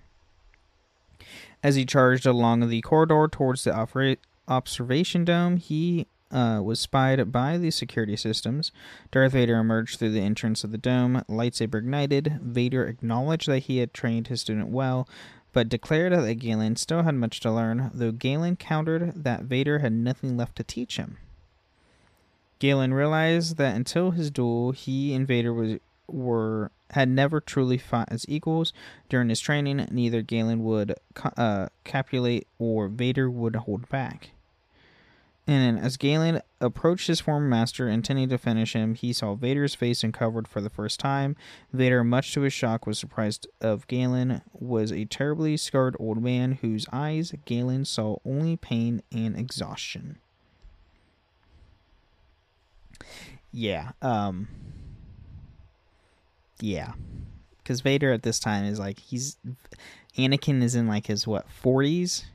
As he charged along the corridor towards the observation dome, he uh, was spied by the security systems. Darth Vader emerged through the entrance of the dome, lightsaber ignited. Vader acknowledged that he had trained his student well, but declared that Galen still had much to learn, though Galen countered that Vader had nothing left to teach him. Galen realized that until his duel, he and Vader was were had never truly fought as equals. During his training, neither Galen would uh, capitulate or Vader would hold back. And as Galen approached his former master, intending to finish him, he saw Vader's face uncovered for the first time. Vader, much to his shock, was surprised of Galen was a terribly scarred old man whose eyes Galen saw only pain and exhaustion. Yeah. Um. Yeah, because Vader at this time is like he's Anakin is in like his what forties,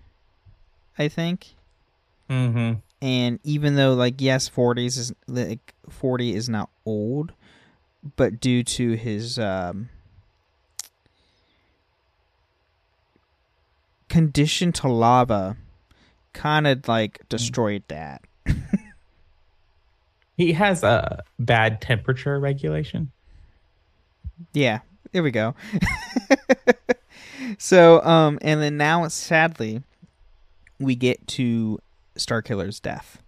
I think. Mm-hmm. and even though like yes 40s is like 40 is not old but due to his um condition to lava kind of like destroyed that He has a bad temperature regulation. Yeah there we go. So um and then now sadly we get to starkiller's death.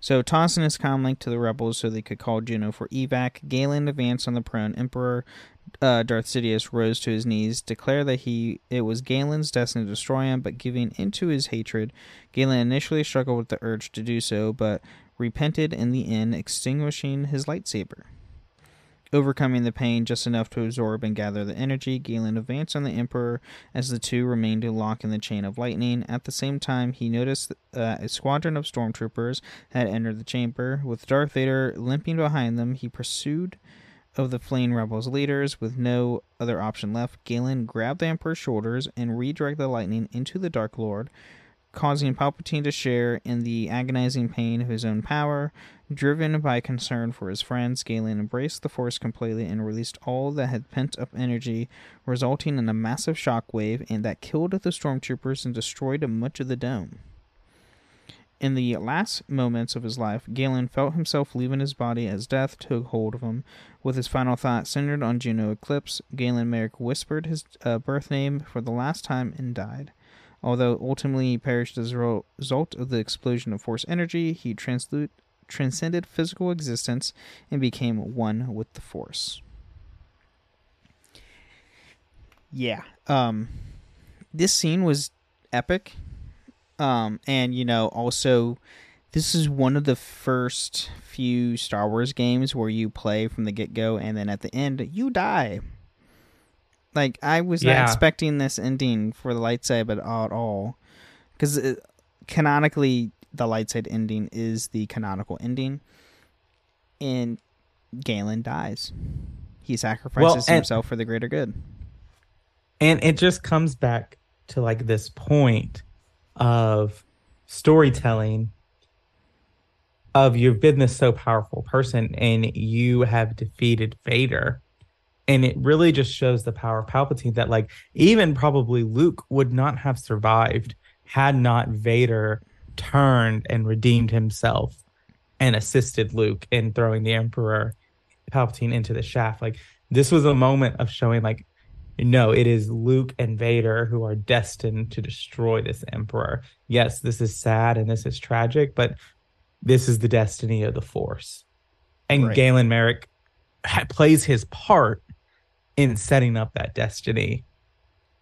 So tossing his comlink to the rebels so they could call juno for evac. Galen advanced on the prone emperor uh, darth sidious rose to his knees declared that he it was galen's destiny to destroy him but giving into his hatred galen initially struggled with the urge to do so but repented in the end extinguishing his lightsaber Overcoming the pain just enough to absorb and gather the energy, Galen advanced on the Emperor as the two remained locked in the chain of lightning. At the same time, he noticed uh, a squadron of stormtroopers had entered the chamber. With Darth Vader limping behind them, he pursued of the fleeing rebels' leaders. With no other option left, Galen grabbed the Emperor's shoulders and redirected the lightning into the Dark Lord, causing Palpatine to share in the agonizing pain of his own power. Driven by concern for his friends, Galen embraced the Force completely and released all that had pent up energy, resulting in a massive shockwave and that killed the stormtroopers and destroyed much of the dome. In the last moments of his life, Galen felt himself leaving his body as death took hold of him. With his final thought centered on Juno Eclipse, Galen Marek whispered his uh, birth name for the last time and died. Although ultimately he perished as a result of the explosion of force energy, he translu- transcended physical existence and became one with the force. Yeah. Um this scene was epic. Um and you know, also this is one of the first few Star Wars games where you play from the get-go and then at the end you die. Like I was Yeah. not expecting this ending for the light side at all cuz uh, canonically the light side ending is the canonical ending and Galen dies. He sacrifices and- himself for the greater good. and it just comes back to like this point of storytelling of you've been this so powerful person and you have defeated Vader. And it really just shows the power of Palpatine that like even probably Luke would not have survived had not Vader turned and redeemed himself and assisted Luke in throwing the Emperor Palpatine into the shaft. Like this was a moment of showing like no, it is Luke and Vader who are destined to destroy this emperor. Yes, this is sad and this is tragic, but this is the destiny of the Force. And Right. Galen Marek ha- plays his part in setting up that destiny,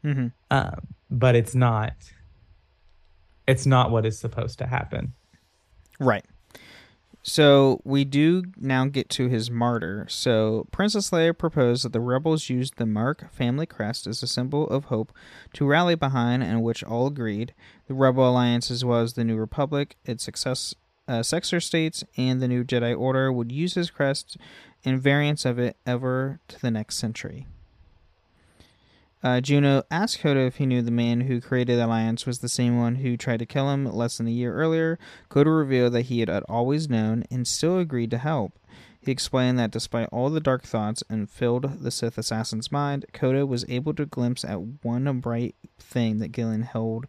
hmm um, but it's not. It's not what is supposed to happen. Right. So we do now get to his martyr. So Princess Leia proposed that the rebels use the Marek family crest as a symbol of hope to rally behind, and which all agreed. The Rebel Alliance, as well as the New Republic, its success, uh, successor states, and the New Jedi Order would use his crest and variants of it ever to the next century. Uh, Juno asked Kota if he knew the man who created the alliance was the same one who tried to kill him less than a year earlier. Kota revealed that he had always known and still agreed to help. He explained that despite all the dark thoughts and filled the Sith assassin's mind, Kota was able to glimpse at one bright thing that Galen held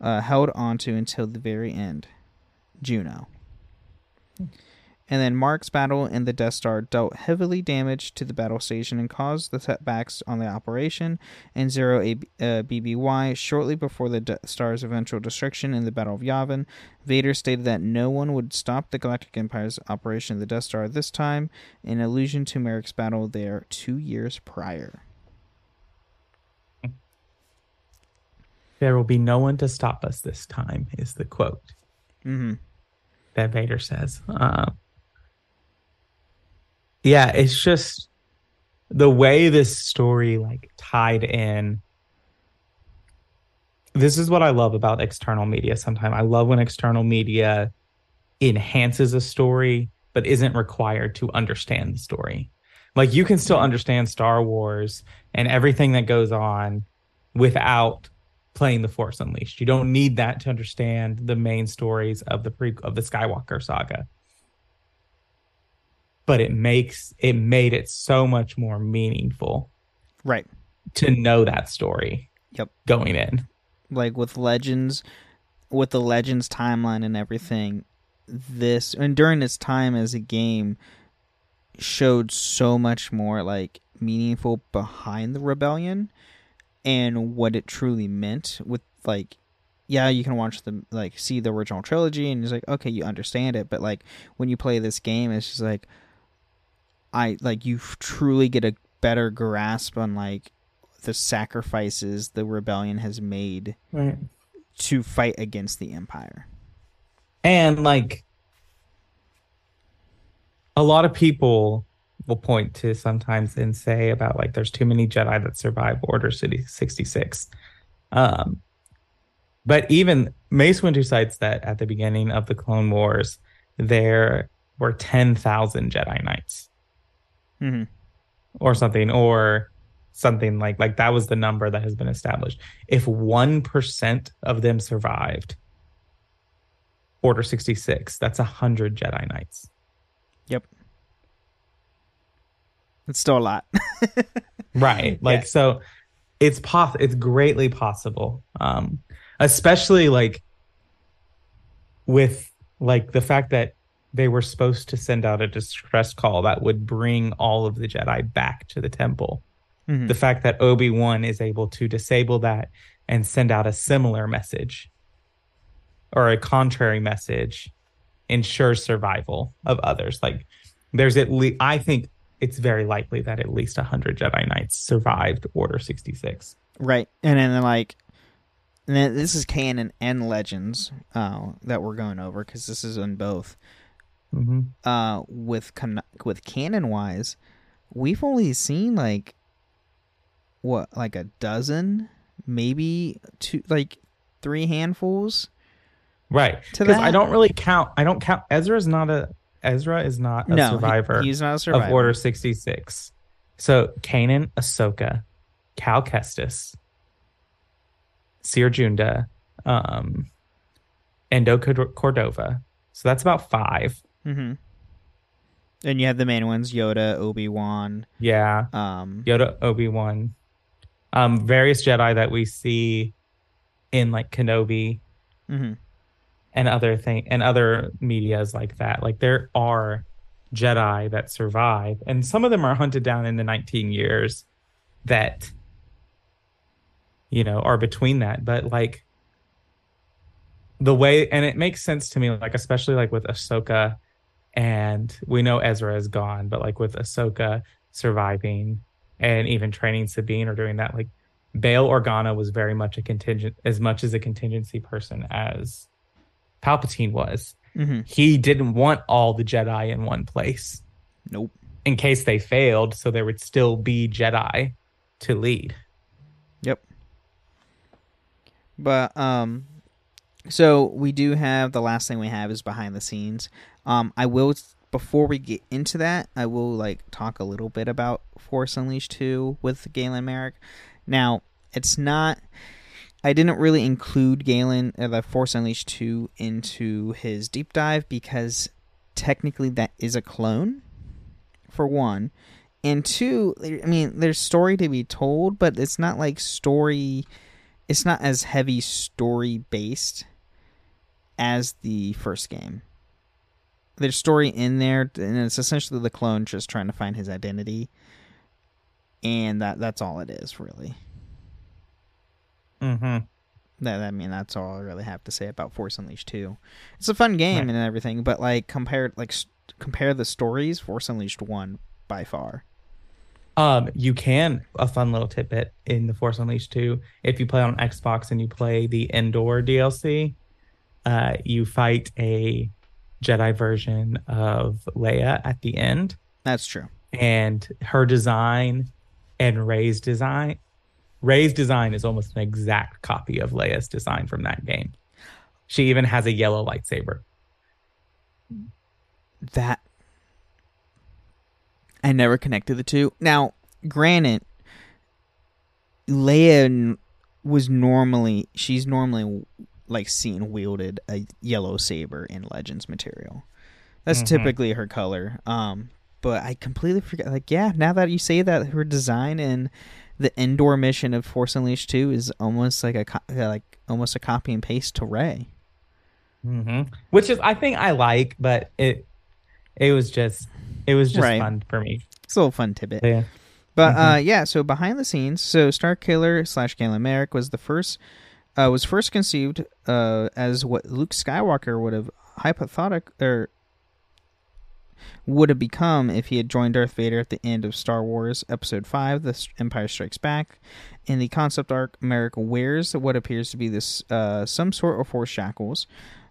uh, held onto until the very end. Juno. And then Marek's battle in the Death Star dealt heavily damage to the battle station and caused the setbacks on the operation. And Zero A- uh, BBY, shortly before the Death Star's eventual destruction in the Battle of Yavin, Vader stated that no one would stop the Galactic Empire's operation of the Death Star this time, in allusion to Marek's battle there two years prior. There will be no one to stop us this time, is the quote Mm-hmm. that Vader says. Um, yeah, it's just the way this story like tied in. This is what I love about external media. Sometimes I love when external media enhances a story but isn't required to understand the story. Like you can still understand Star Wars and everything that goes on without playing the Force Unleashed. You don't need that to understand the main stories of the pre of the Skywalker saga. But it makes it made it so much more meaningful Right. to know that story. Yep. Going in. Like with Legends, with the Legends timeline and everything, this and during its time as a game showed so much more like meaningful behind the rebellion and what it truly meant with like yeah you can watch the like see the original trilogy and it's like okay you understand it but like when you play this game it's just like i like you truly get a better grasp on like the sacrifices the rebellion has made Right. to fight against the empire And like a lot of people will point to sometimes and say about like there's too many Jedi that survive Order City 66. Um but even Mace Windu cites that at the beginning of the Clone Wars, there were 10,000 Jedi Knights mm-hmm. or something, or something like like that was the number that has been established. If one percent of them survived Order sixty six, that's a hundred Jedi Knights. yep it's still a lot Right. Like Yeah. so it's poss it's greatly possible. Um especially like with like the fact that they were supposed to send out a distress call that would bring all of the Jedi back to the temple. Mhm. the fact that Obi-Wan is able to disable that and send out a similar message or a contrary message ensures survival of others like there's at least I think it's very likely that at least 100 Jedi Knights survived Order 66 Right, and then like, and this is canon and legends uh, that we're going over because this is in both. Mm-hmm. Uh, with con- with canon wise, we've only seen like what like a dozen, maybe two, like three handfuls. right because I don't really count I don't count Ezra's not a Ezra is not a no, he- survivor he's not a survivor. of Order 66. So Kanan, Ahsoka, Cal Kestis, Cere Junda, um, Eno Cordova. So that's about five. Mm-hmm. And you have the main ones: Yoda, Obi Wan. Yeah. Um, Yoda, Obi Wan, um, various Jedi that we see in like Kenobi mm-hmm. and other thing and other medias like that. Like there are Jedi that survive, and some of them are hunted down in the 19 years that you know are between that. But like the way, and it makes sense to me, like especially like with Ahsoka, and we know Ezra is gone, but like with Ahsoka surviving and even training Sabine or doing that, like Bail Organa was very much a contingent, as much as a contingency person as Palpatine was. Mhm. He didn't want all the Jedi in one place Nope. in case they failed, so there would still be Jedi to lead. Yep. But um so we do have the last thing we have is behind the scenes. Um I will before we get into that, I will like talk a little bit about Force Unleashed 2 with Galen Marek. Now, it's not I didn't really include Galen uh, the Force Unleashed 2 into his deep dive because technically that is a clone for one and two i mean there's story to be told but it's not like story it's not as heavy story based as the first game there's story in there and it's essentially the clone just trying to find his identity and that that's all it is really Mm-hmm. that I mean that's all I really have to say about Force Unleashed 2. It's a fun game Right. and everything, but like compared like s- compare the stories, Force Unleashed 1 by far. Um, you can a fun little tidbit in the Force Unleashed 2. If you play on Xbox and you play the Endor DLC, uh, you fight a Jedi version of Leia at the end, That's true. and her design and Rey's design. Rey's design is almost an exact copy of Leia's design from that game. She even has a yellow lightsaber. That I never connected the two. Now, granted, Leia was normally she's normally like seen wielded a yellow saber in Legends material. That's Mhm. typically her color. Um, but I completely forgot. Like, yeah, now that you say that, her design in the Endor mission of Force Unleashed Two is almost like a co- uh, like almost a copy and paste to Rey. hmm Which is, I think, I like, but it it was just it was just Right. fun for me. It's a little fun tidbit. Yeah. But Mhm. uh, yeah, so behind the scenes, so Starkiller slash Galen Marek was the first, uh, was first conceived uh, as what Luke Skywalker would have hypothetical or would have become if he had joined Darth Vader at the end of Star Wars Episode Five: The Empire Strikes Back. In the concept arc, Marek wears what appears to be this uh, some sort of force shackles.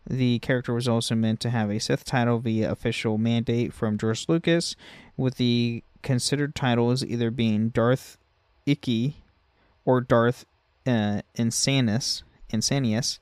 The character was also meant to have a Sith title via official mandate from George Lucas, with the considered titles either being Darth Icky or Darth uh, Insanus, Insanius.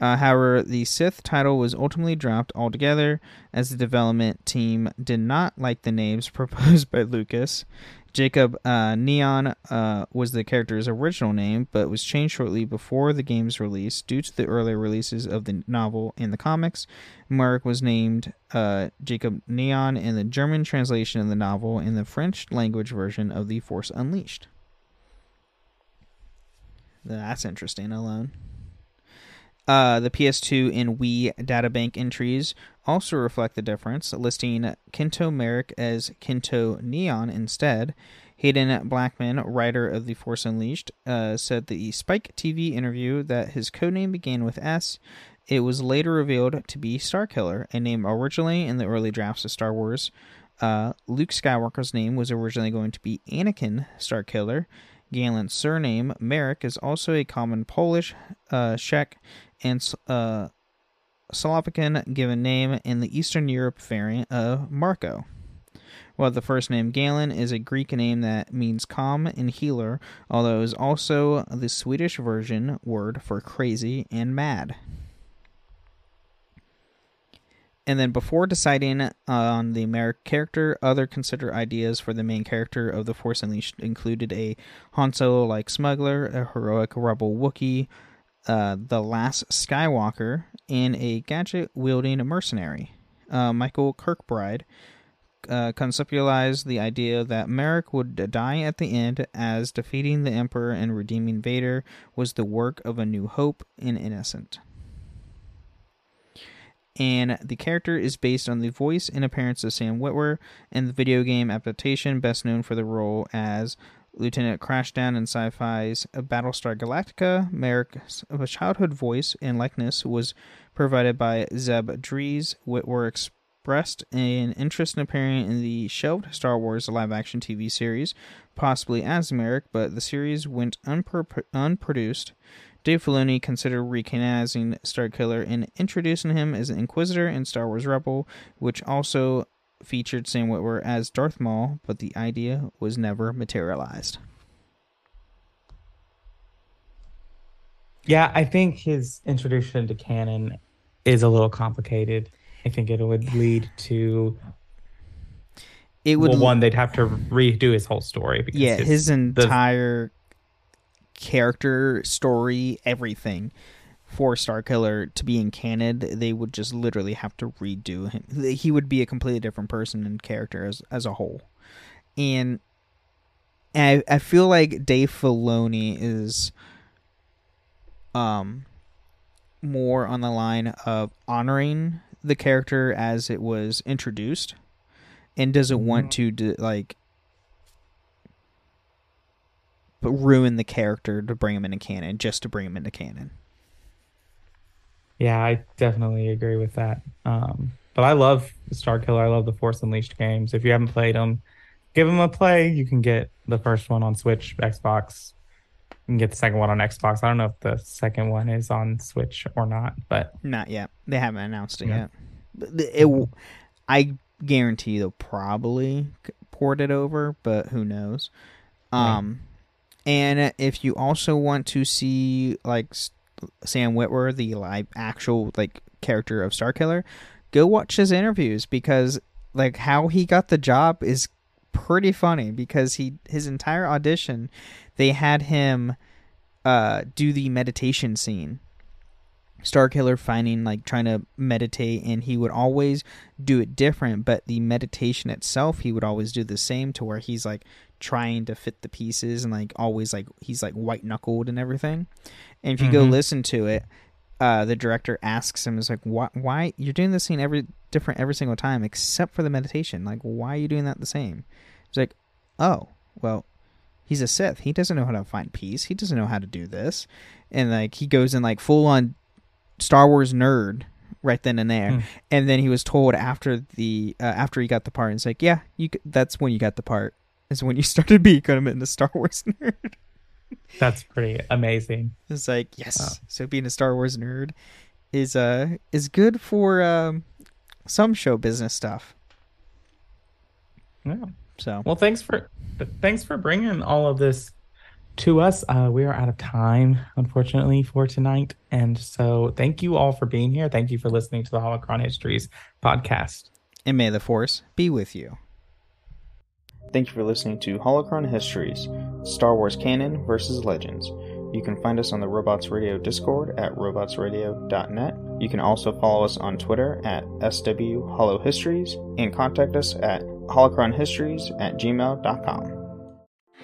Uh, however, the Sith title was ultimately dropped altogether as the development team did not like the names proposed by Lucas. Jacob uh, Neon uh, was the character's original name, but was changed shortly before the game's release due to the earlier releases of the novel and the comics. Marek was named uh, Jacob Neon in the German translation of the novel and the French language version of The Force Unleashed. That's interesting alone. Uh, the PS2 and Wii databank entries also reflect the difference, listing Kento Marek as Kento Neon instead. Haden Blackman, writer of The Force Unleashed, uh, said the Spike TV interview that his codename began with S. It was later revealed to be Starkiller, a name originally in the early drafts of Star Wars. Uh, Luke Skywalker's name was originally going to be Anakin Starkiller. Galen's surname, Marek, is also a common Polish, uh, Czech, and uh, Slovakian given name in the Eastern Europe variant of Marco. While the first name Galen is a Greek name that means calm and healer, although it is also the Swedish version word for crazy and mad. And then before deciding on the American character, other consider ideas for the main character of The Force Unleashed included a Han Solo like smuggler, a heroic rebel Wookiee, uh, the last Skywalker, and a gadget wielding mercenary. Uh, Michael Kirkbride uh, conceptualized the idea that Marek would die at the end, as defeating the Emperor and redeeming Vader was the work of a new hope and innocent. And the character is based on the voice and appearance of Sam Witwer in the video game adaptation, best known for the role as Lieutenant Crashdown in sci-fi's Battlestar Galactica. Marek's childhood voice and likeness was provided by Zeb Dries. Witwer expressed an interest in appearing in the shelved Star Wars live-action TV series, possibly as Merrick, but the series went unpro- unproduced. Dave Filoni considered recanonizing Starkiller and introducing him as an Inquisitor in Star Wars Rebel, which also featured Sam Witwer as Darth Maul, but the idea was never materialized. Yeah, I think his introduction to canon is a little complicated. I think it would lead to It would well, one they'd have to redo his whole story. Because yeah, his- his entire character, story, everything for Starkiller to be in canon, they would just literally have to redo him. He would be a completely different person and character as as a whole. And I I feel like Dave Filoni is um more on the line of honoring the character as it was introduced and doesn't want to do, like but ruin the character to bring him into canon just to bring him into canon. Yeah, I definitely agree with that. Um, but I love Starkiller. I love the Force Unleashed games. If you haven't played them, give them a play. You can get the first one on Switch, Xbox. You can get the second one on Xbox. I don't know if the second one is on Switch or not, but Not yet. They haven't announced it Yeah. yet. It, w- I guarantee they'll probably port it over, but who knows? Um, and if you also want to see like Sam Witwer, the live actual like character of Starkiller, go watch his interviews because like how he got the job is pretty funny because he his entire audition they had him uh, do the meditation scene. Starkiller finding like trying to meditate, and he would always do it different, but the meditation itself, he would always do the same to where he's like trying to fit the pieces and like always like he's like white knuckled and everything. And if you go Mhm. listen to it, uh, the director asks him, "Is like, why? Why you're doing this scene every different every single time except for the meditation? Like, why are you doing that the same?" He's like, "Oh, well, he's a Sith. He doesn't know how to find peace. He doesn't know how to do this." And like he goes in like full on Star Wars nerd right then and there. Hmm. And then he was told after the uh, after he got the part, and it's like, "Yeah, you. That's when you got the part. Is when you started becoming a Star Wars nerd." That's pretty amazing. It's like yes. Wow. So being a Star Wars nerd is uh is good for um some show business stuff. Yeah. So Well, thanks for thanks for bringing all of this to us. Uh, we are out of time, unfortunately, for tonight, and so thank you all for being here. Thank you for listening to the Holocron Histories podcast. and may the force be with you. Thank you for listening to Holocron Histories Star Wars Canon versus Legends. You can find us on the Robots Radio Discord at robotsradio.net. You can also follow us on Twitter at SW Holo Histories and contact us at holocronhistories at gmail.com.